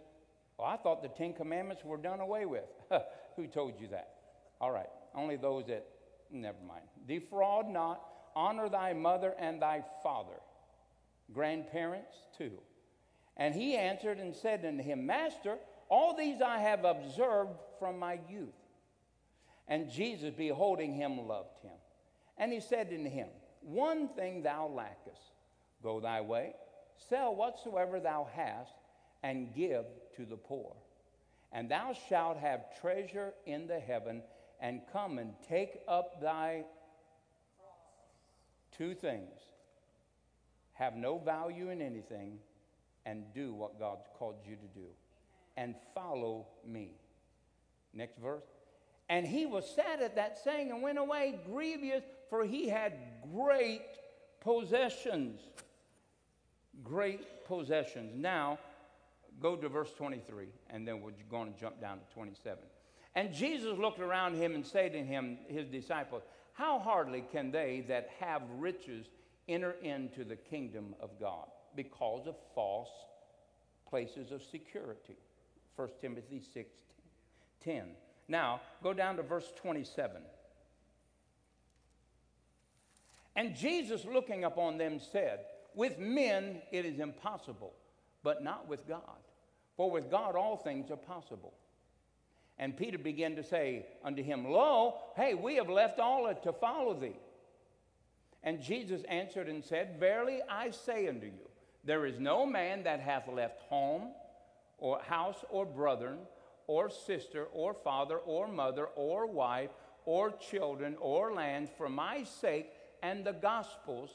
Well, I thought the Ten Commandments were done away with. <laughs> Who told you that? All right, only those that, never mind. Defraud not, honor thy mother and thy father, grandparents too. And he answered and said unto him, Master, all these I have observed from my youth. And Jesus, beholding him, loved him. And he said unto him, One thing thou lackest. Go thy way, sell whatsoever thou hast, and give to the poor. And thou shalt have treasure in the heaven, and come and take up thy two things have no value in anything, and do what God called you to do, and follow me. Next verse. And he was sad at that saying and went away grievous, for he had great possessions. Great possessions. Now, go to verse 23, and then we're going to jump down to 27. And Jesus looked around him and said to him, his disciples, How hardly can they that have riches enter into the kingdom of God? Because of false places of security. 1 Timothy 6 10. Now, go down to verse 27. And Jesus, looking upon them, said, With men it is impossible, but not with God. For with God all things are possible. And Peter began to say unto him, Lo, hey, we have left all to follow thee. And Jesus answered and said, Verily I say unto you, there is no man that hath left home, or house, or brethren, or sister, or father, or mother, or wife, or children, or lands for my sake and the gospel's,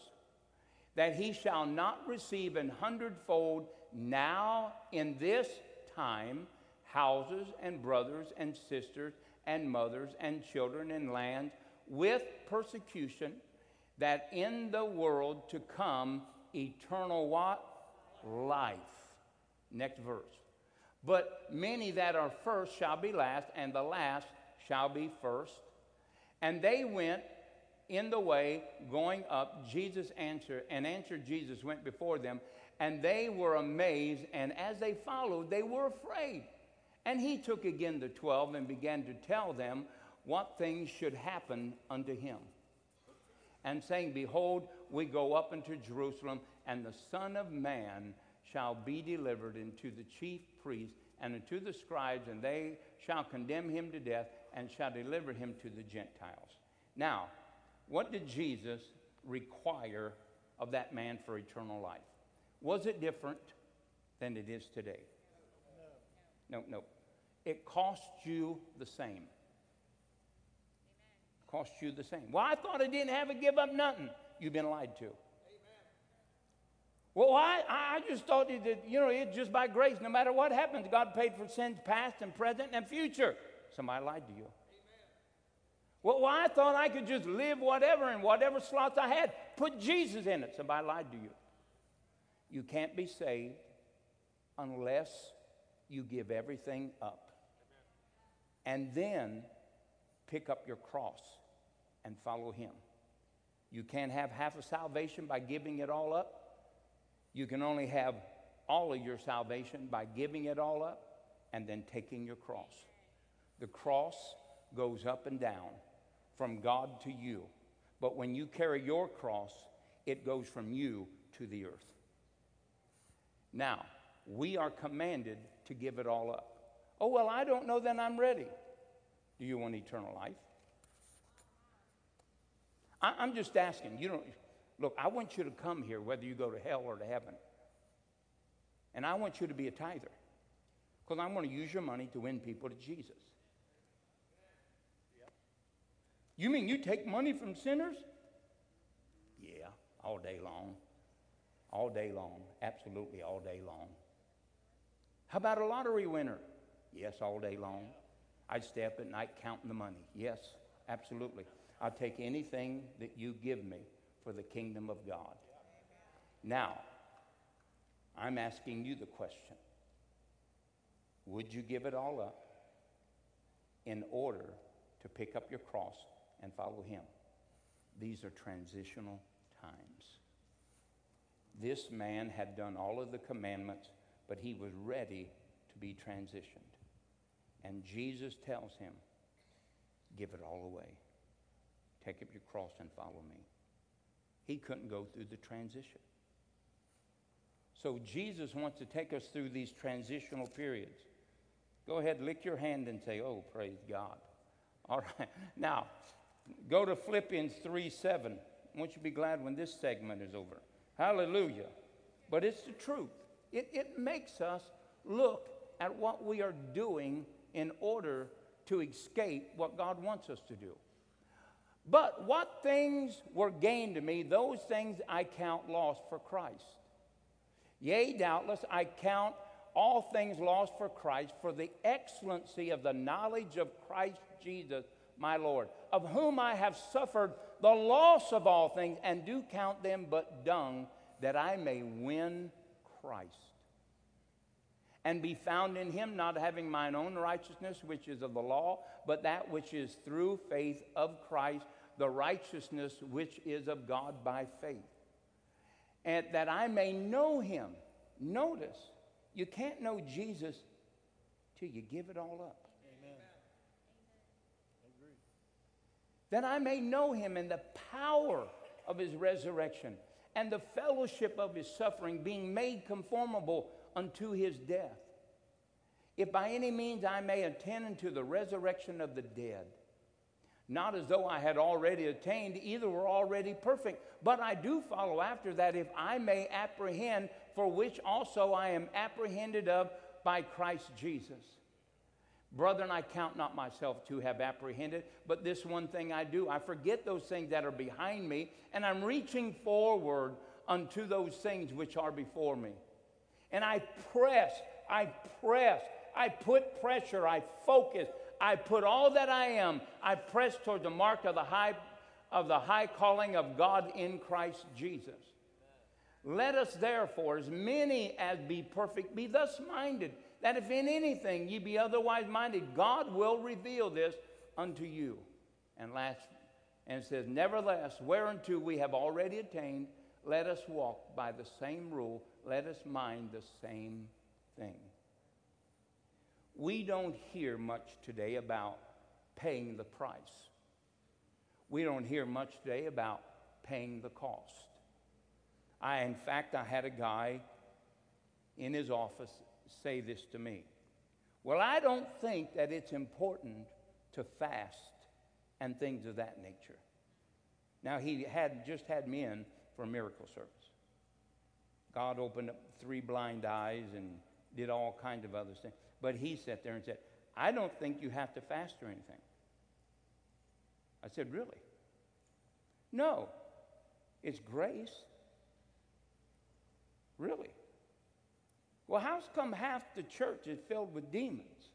that he shall not receive an hundredfold now in this time houses and brothers and sisters and mothers and children and lands with persecution that in the world to come eternal what? Life. Next verse. But many that are first shall be last and the last shall be first. And they went in the way going up. Jesus answered, and answered Jesus went before them, and they were amazed. And as they followed, they were afraid. And he took again the twelve and began to tell them what things should happen unto him. And saying, Behold, we go up into Jerusalem, and the Son of Man shall be delivered into the chief priests and unto the scribes, and they shall condemn him to death and shall deliver him to the Gentiles. Now, what did Jesus require of that man for eternal life? Was it different than it is today? No, no. It cost you the same. Cost you the same. Well, I thought I didn't have to give up nothing. You've been lied to. Well, I, I just thought that, you know, it's just by grace. No matter what happens, God paid for sins past and present and future. Somebody lied to you. Well, I thought I could just live whatever and whatever slots I had, put Jesus in it. Somebody lied to you. You can't be saved unless you give everything up. And then pick up your cross and follow Him. You can't have half of salvation by giving it all up. You can only have all of your salvation by giving it all up and then taking your cross. The cross goes up and down from God to you. But when you carry your cross, it goes from you to the earth. Now, we are commanded to give it all up. Oh, well, I don't know that I'm ready. Do you want eternal life? I, am just asking. You don't look. I want you to come here, whether you go to hell or to heaven, and I want you to be a tither, because I'm going to use your money to win people to Jesus. You mean you take money from sinners? Yeah, all day long. All day long. Absolutely all day long. How about a lottery winner? Yes, all day long. I'd stay up at night counting the money. Yes, absolutely. I'll take anything that you give me for the kingdom of God. Now, I'm asking you the question Would you give it all up in order to pick up your cross and follow Him? These are transitional times. This man had done all of the commandments, but he was ready to be transitioned. And Jesus tells him, Give it all away. Take up your cross and follow me. He couldn't go through the transition. So Jesus wants to take us through these transitional periods. Go ahead, lick your hand and say, Oh, praise God. All right. Now, go to Philippians 3 7. Won't you be glad when this segment is over? Hallelujah. But it's the truth. It, it makes us look at what we are doing in order to escape what God wants us to do. But what things were gained to me, those things I count lost for Christ. Yea, doubtless, I count all things lost for Christ, for the excellency of the knowledge of Christ Jesus, my Lord, of whom I have suffered the loss of all things, and do count them but dung, that I may win Christ and be found in him, not having mine own righteousness, which is of the law, but that which is through faith of Christ, the righteousness which is of God by faith. And that I may know him. Notice, you can't know Jesus till you give it all up. That I may know him in the power of his resurrection and the fellowship of his suffering, being made conformable unto his death. If by any means I may attend unto the resurrection of the dead, not as though I had already attained, either were already perfect, but I do follow after that if I may apprehend, for which also I am apprehended of by Christ Jesus. Brethren, I count not myself to have apprehended, but this one thing I do. I forget those things that are behind me, and I'm reaching forward unto those things which are before me. And I press, I press, I put pressure, I focus, I put all that I am, I press toward the mark of the high of the high calling of God in Christ Jesus. Let us therefore, as many as be perfect, be thus minded, that if in anything ye be otherwise minded, God will reveal this unto you. And last, and says, Nevertheless, whereunto we have already attained, let us walk by the same rule, let us mind the same thing. We don't hear much today about paying the price. We don't hear much today about paying the cost. I, in fact, I had a guy in his office say this to me. Well, I don't think that it's important to fast and things of that nature. Now, he had just had me in for a miracle service. God opened up three blind eyes and did all kinds of other things. But he sat there and said, I don't think you have to fast or anything. I said, Really? No. It's grace. Really? Well, how's come half the church is filled with demons?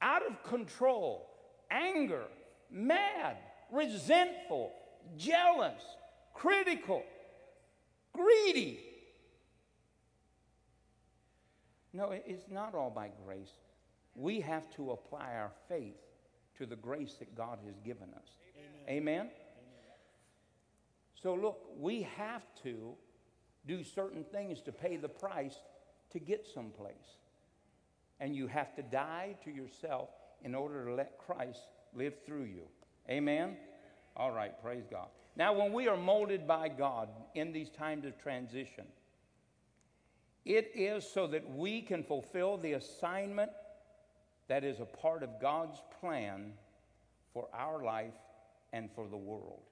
Out of control, anger, mad, resentful, jealous, critical, greedy. No, it's not all by grace. We have to apply our faith to the grace that God has given us. Amen? Amen? So, look, we have to do certain things to pay the price to get someplace. And you have to die to yourself in order to let Christ live through you. Amen? All right, praise God. Now, when we are molded by God in these times of transition, it is so that we can fulfill the assignment that is a part of God's plan for our life and for the world.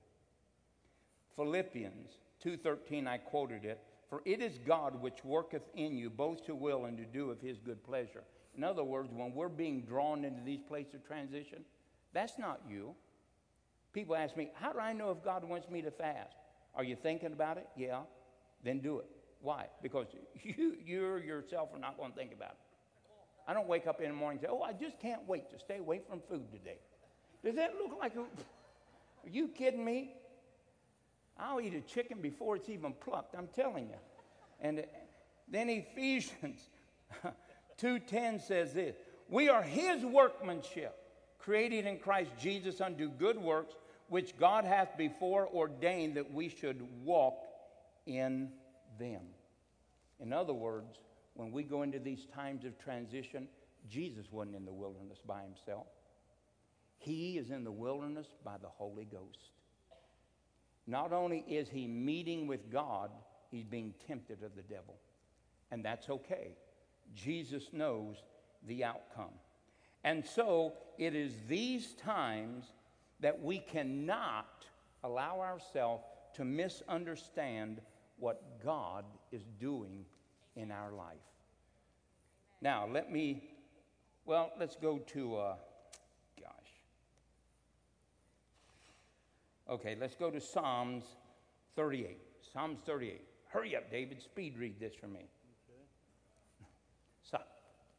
Philippians 2:13 I quoted it, for it is God which worketh in you both to will and to do of his good pleasure. In other words, when we're being drawn into these places of transition, that's not you. People ask me, How do I know if God wants me to fast? Are you thinking about it? Yeah. Then do it. Why? Because <laughs> you, you yourself are not going to think about it. I don't wake up in the morning and say, Oh, I just can't wait to stay away from food today. Does that look like a. <laughs> Are you kidding me? I'll eat a chicken before it's even plucked, I'm telling you. And uh, then Ephesians <laughs> 2:10 says this, "We are his workmanship, created in Christ Jesus unto good works, which God hath before ordained that we should walk in them." In other words, when we go into these times of transition, Jesus wasn't in the wilderness by himself. He is in the wilderness by the Holy Ghost. Not only is he meeting with God, he's being tempted of the devil. And that's okay. Jesus knows the outcome. And so it is these times that we cannot allow ourselves to misunderstand what God is doing in our life. Now, let me, well, let's go to, uh, Okay, let's go to Psalms 38. Psalms 38. Hurry up, David. Speed read this for me. Okay.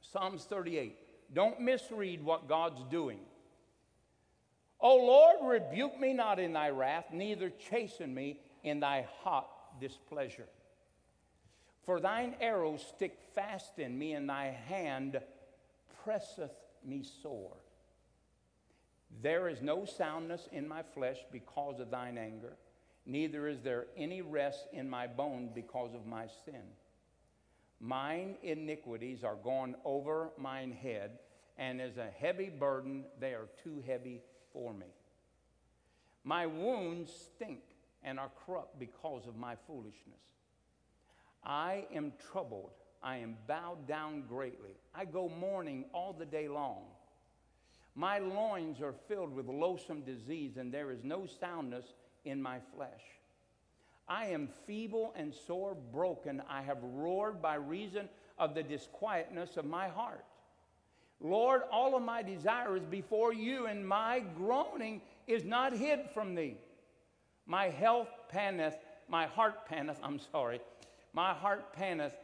Psalms 38. Don't misread what God's doing. O Lord, rebuke me not in thy wrath, neither chasten me in thy hot displeasure. For thine arrows stick fast in me, and thy hand presseth me sore. There is no soundness in my flesh because of thine anger, neither is there any rest in my bone because of my sin. Mine iniquities are gone over mine head, and as a heavy burden, they are too heavy for me. My wounds stink and are corrupt because of my foolishness. I am troubled. I am bowed down greatly. I go mourning all the day long. My loins are filled with loathsome disease, and there is no soundness in my flesh. I am feeble and sore broken. I have roared by reason of the disquietness of my heart. Lord, all of my desire is before you, and my groaning is not hid from thee. My health panteth, my heart panteth, I'm sorry, my heart panteth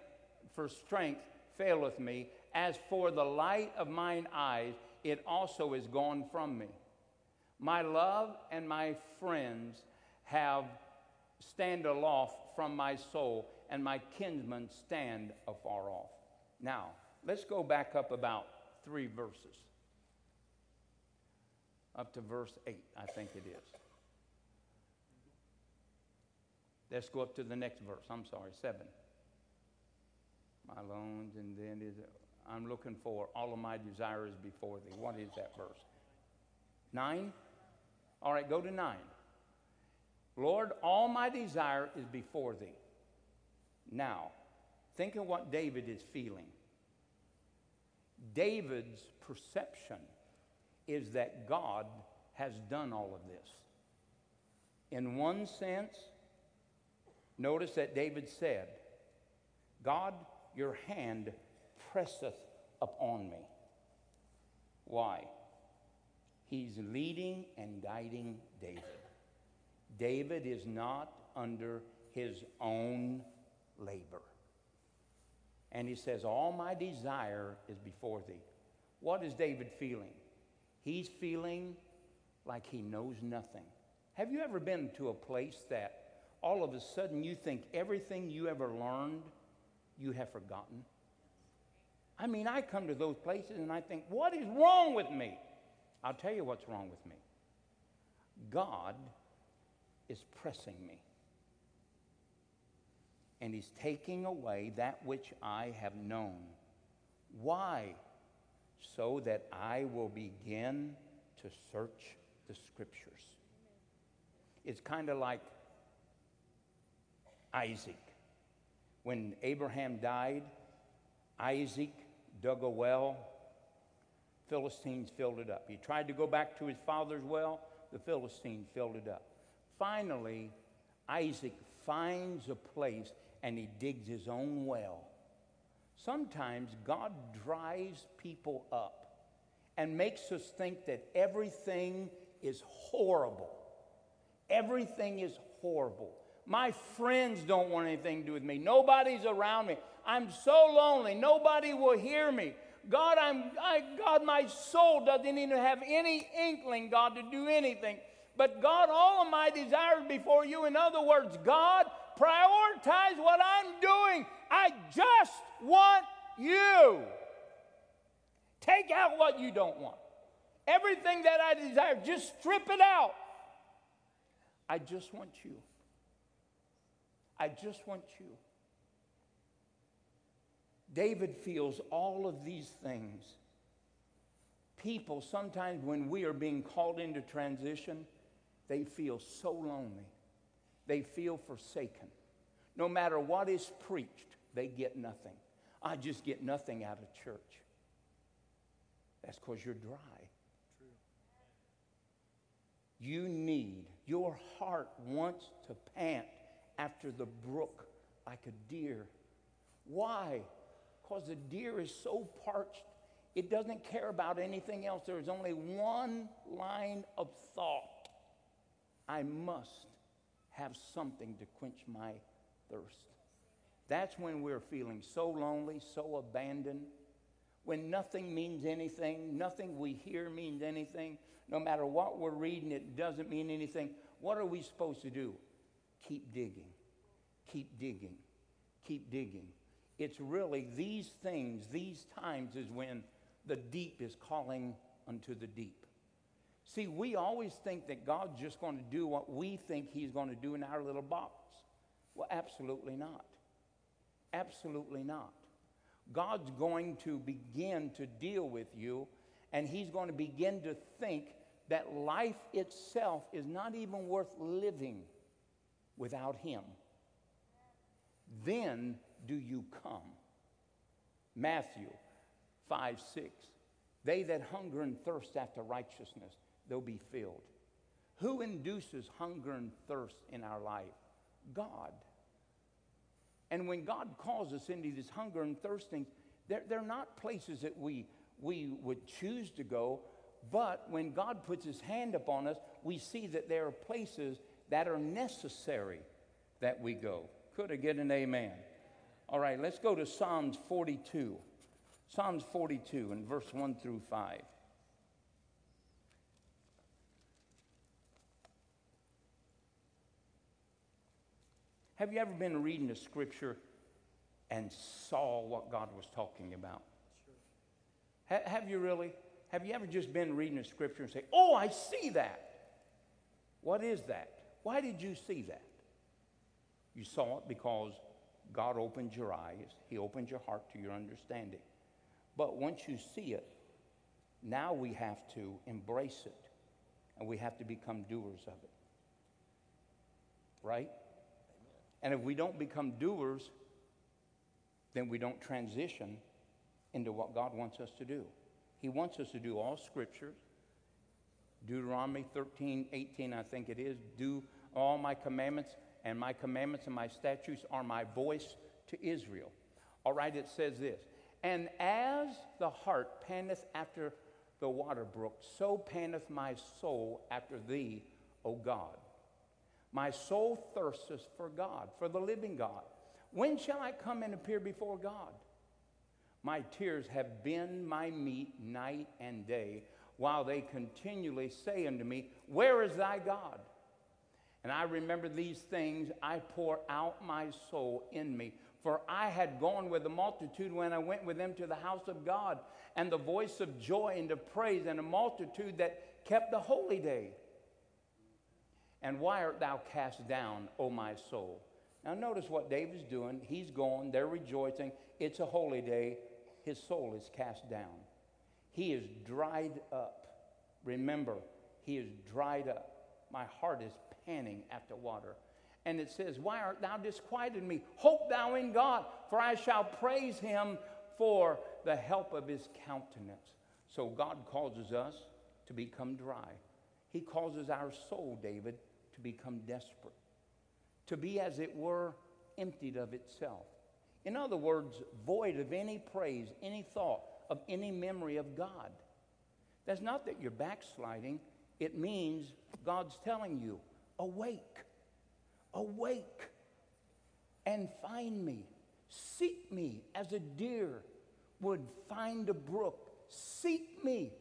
for strength faileth me. As for the light of mine eyes, it also is gone from me. My love and my friends have stand aloft from my soul, and my kinsmen stand afar off. Now, let's go back up about three verses. up to verse 8, I think it is. Let's go up to the next verse. I'm sorry, 7. My loans, and then is I'm looking for all of my desires before thee. What is that verse? 9? All right, go to 9. Lord, all my desire is before thee. Now, think of what David is feeling. David's perception is that God has done all of this. In one sense, notice that David said, God, your hand presseth upon me. Why? He's leading and guiding David. David is not under his own labor. And he says, All my desire is before thee. What is David feeling? He's feeling like he knows nothing. Have you ever been to a place that all of a sudden you think everything you ever learned, you have forgotten? I mean, I come to those places and I think, what is wrong with me? I'll tell you what's wrong with me. God is pressing me. And He's taking away that which I have known. Why? So that I will begin to search the Scriptures. It's kind of like Isaac. When Abraham died, Isaac dug a well. Philistines filled it up. He tried to go back to his father's well. The Philistines filled it up. Finally, Isaac finds a place and he digs his own well. Sometimes God dries people up and makes us think that everything is horrible. Everything is horrible. My friends don't want anything to do with me. Nobody's around me. I'm so lonely. Nobody will hear me. God, I'm, I, God, my soul doesn't even have any inkling, God, to do anything. But God, all of my desires before you. In other words, God, prioritize what I'm doing. I just want you. Take out what you don't want. Everything that I desire, just strip it out. I just want you. I just want you. David feels all of these things. People, sometimes when we are being called into transition, they feel so lonely. They feel forsaken. No matter what is preached, they get nothing. I just get nothing out of church. That's because you're dry. True. You need, your heart wants to pant after the brook like a deer. Why? Because the deer is so parched, it doesn't care about anything else. There's only one line of thought I must have something to quench my thirst. That's when we're feeling so lonely, so abandoned, when nothing means anything, nothing we hear means anything. No matter what we're reading, it doesn't mean anything. What are we supposed to do? Keep digging, keep digging, keep digging. It's really these things, these times is when the deep is calling unto the deep. See, we always think that God's just going to do what we think He's going to do in our little box. Well, absolutely not. Absolutely not. God's going to begin to deal with you, and He's going to begin to think that life itself is not even worth living without Him. Then do you come? Matthew 5 6. They that hunger and thirst after righteousness, they'll be filled. Who induces hunger and thirst in our life? God. And when God calls us into this hunger and thirsting, they're, they're not places that we, we would choose to go, but when God puts his hand upon us, we see that there are places that are necessary that we go. Could I get an amen? All right, let's go to Psalms 42. Psalms 42 and verse 1 through 5. Have you ever been reading a scripture and saw what God was talking about? Sure. Ha- have you really? have you ever just been reading a scripture and say, Oh, I see that? What is that? Why did you see that? You saw it because God opened your eyes, He opened your heart to your understanding. But once you see it, now we have to embrace it and we have to become doers of it. Right? And if we don't become doers, then we don't transition into what God wants us to do. He wants us to do all scriptures. Deuteronomy 13, 18, I think it is. Do all my commandments, and my commandments and my statutes are my voice to Israel. All right, it says this. And as the hart panteth after the water brook, so panteth my soul after thee, O God. My soul thirsteth for God, for the living God. When shall I come and appear before God? My tears have been my meat night and day, while they continually say unto me, Where is thy God? And I remember these things, I pour out my soul in me. For I had gone with the multitude when I went with them to the house of God, and the voice of joy and of praise, and a multitude that kept the holy day. And why art thou cast down, O my soul? Now, notice what David's doing. He's going, they're rejoicing. It's a holy day. His soul is cast down. He is dried up. Remember, he is dried up. My heart is panting after water. And it says, Why art thou disquieted me? Hope thou in God, for I shall praise him for the help of his countenance. So God causes us to become dry. He causes our soul, David, to become desperate, to be, as it were, emptied of itself. In other words, void of any praise, any thought, of any memory of God. That's not that you're backsliding, it means God's telling you, awake, awake, and find me. Seek me as a deer would find a brook. Seek me.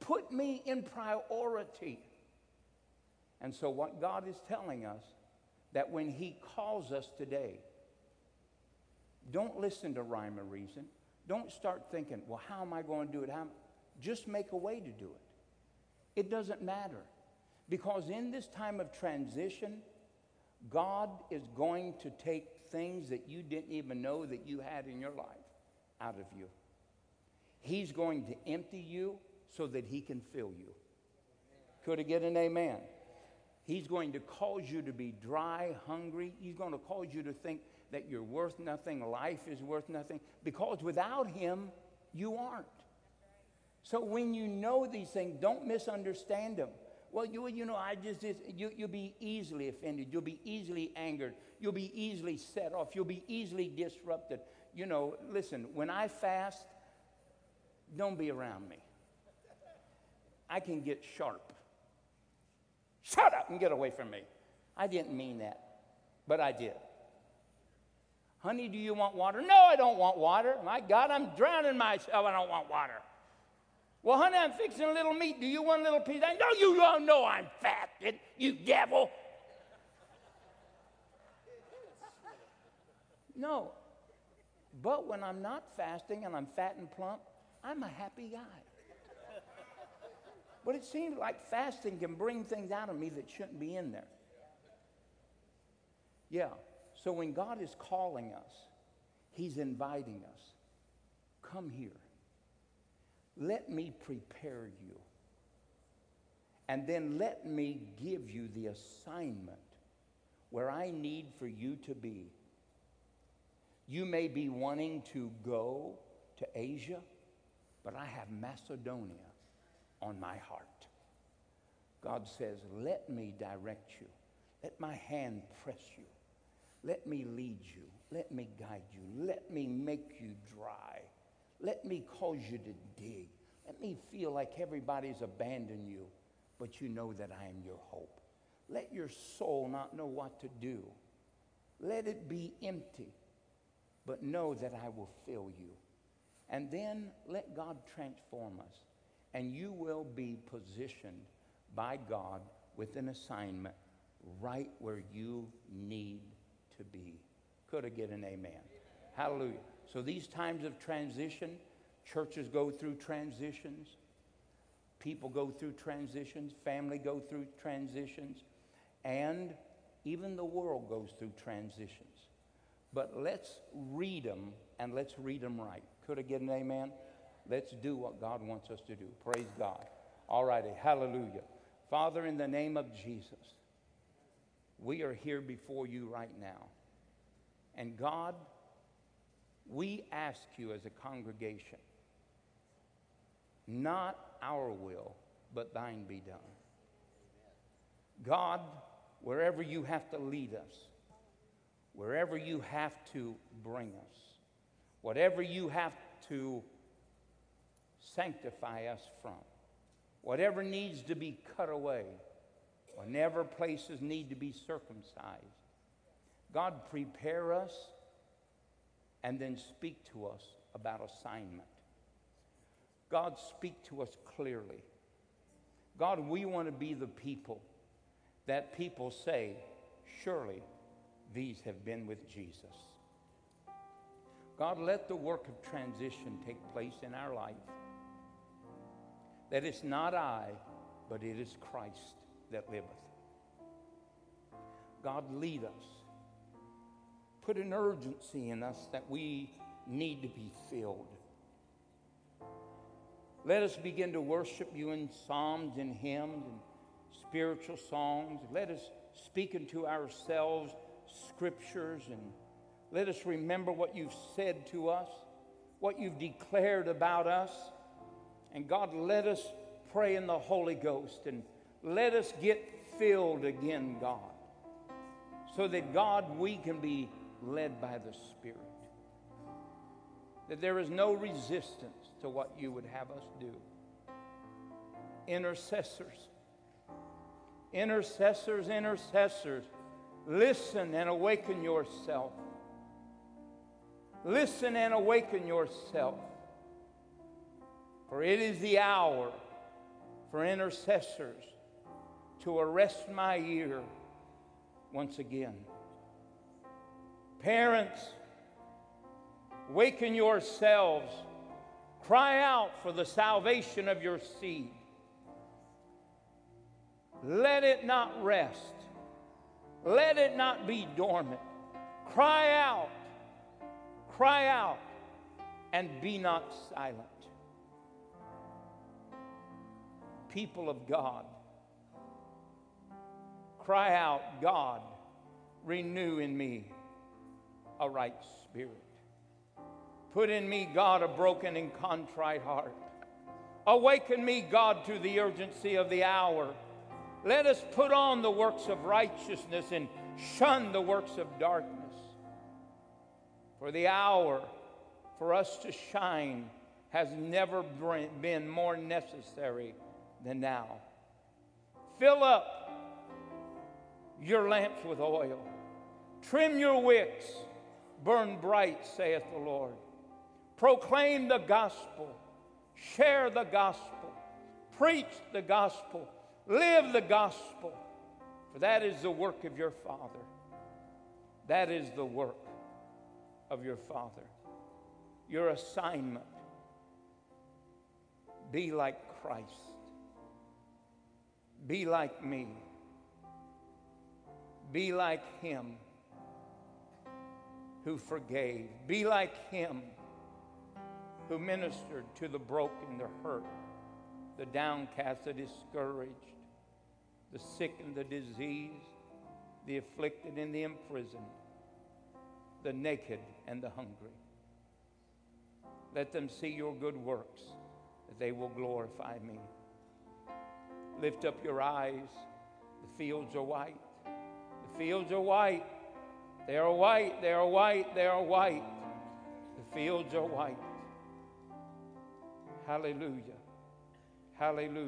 Put me in priority. And so, what God is telling us that when He calls us today, don't listen to rhyme or reason. Don't start thinking, well, how am I going to do it? How just make a way to do it. It doesn't matter. Because in this time of transition, God is going to take things that you didn't even know that you had in your life out of you. He's going to empty you so that He can fill you. Could I get an amen? He's going to cause you to be dry, hungry. He's going to cause you to think that you're worth nothing, life is worth nothing, because without Him, you aren't. So when you know these things, don't misunderstand them. Well, you, you know, I just, you, you'll be easily offended. You'll be easily angered. You'll be easily set off. You'll be easily disrupted. You know, listen, when I fast, don't be around me. I can get sharp. Shut up and get away from me. I didn't mean that, but I did. Honey, do you want water? No, I don't want water. My God, I'm drowning myself. I don't want water. Well, honey, I'm fixing a little meat. Do you want a little piece? I know you don't know I'm fasted, you devil. No. But when I'm not fasting and I'm fat and plump, I'm a happy guy. But it seems like fasting can bring things out of me that shouldn't be in there. Yeah. So when God is calling us, He's inviting us. Come here. Let me prepare you. And then let me give you the assignment where I need for you to be. You may be wanting to go to Asia, but I have Macedonia on my heart. God says, Let me direct you. Let my hand press you. Let me lead you. Let me guide you. Let me make you dry. Let me cause you to dig. Let me feel like everybody's abandoned you, but you know that I am your hope. Let your soul not know what to do. Let it be empty, but know that I will fill you. And then let God transform us, and you will be positioned by God with an assignment right where you need to be. Could I get an amen? Hallelujah. So these times of transition, churches go through transitions. People go through transitions, family go through transitions, and even the world goes through transitions. But let's read them and let's read them right. Could I get an amen? Let's do what God wants us to do. Praise God. All righty. Hallelujah. Father, in the name of Jesus, we are here before you right now. And God, we ask you as a congregation, not our will, but thine be done. God, wherever you have to lead us, wherever you have to bring us, whatever you have to sanctify us from, whatever needs to be cut away, whenever places need to be circumcised, God, prepare us and then speak to us about assignment. God, speak to us clearly. God, we want to be the people that people say, surely these have been with Jesus. God, let the work of transition take place in our life. That it's not I, but it is Christ that liveth. God, lead us. Put an urgency in us that we need to be filled. Let us begin to worship you in psalms and hymns and spiritual songs. Let us speak into ourselves scriptures and let us remember what you've said to us, what you've declared about us. And God, let us pray in the Holy Ghost and let us get filled again, God, so that, God, we can be led by the Spirit. That there is no resistance to what you would have us do. Intercessors, intercessors, intercessors, listen and awaken yourself. Listen and awaken yourself. For it is the hour for intercessors to arrest my ear once again. Parents, waken yourselves. Cry out for the salvation of your seed. Let it not rest. Let it not be dormant. Cry out. Cry out and be not silent. People of God, cry out, God, renew in me a right spirit. Put in me, God, a broken and contrite heart. Awaken me, God, to the urgency of the hour. Let us put on the works of righteousness and shun the works of darkness. For the hour for us to shine has never been more necessary than now. Fill up your lamps with oil, trim your wicks, burn bright, saith the Lord. Proclaim the gospel, share the gospel, preach the gospel, live the gospel, for that is the work of your Father. That is the work of your Father. Your assignment be like Christ, be like me, be like Him who forgave, be like Him who ministered to the broken, the hurt, the downcast, the discouraged, the sick and the diseased, the afflicted and the imprisoned, the naked and the hungry. Let them see your good works, that they will glorify me. Lift up your eyes. The fields are white. The fields are white. They are white. They are white. They are white. The fields are white. Hallelujah. Hallelujah.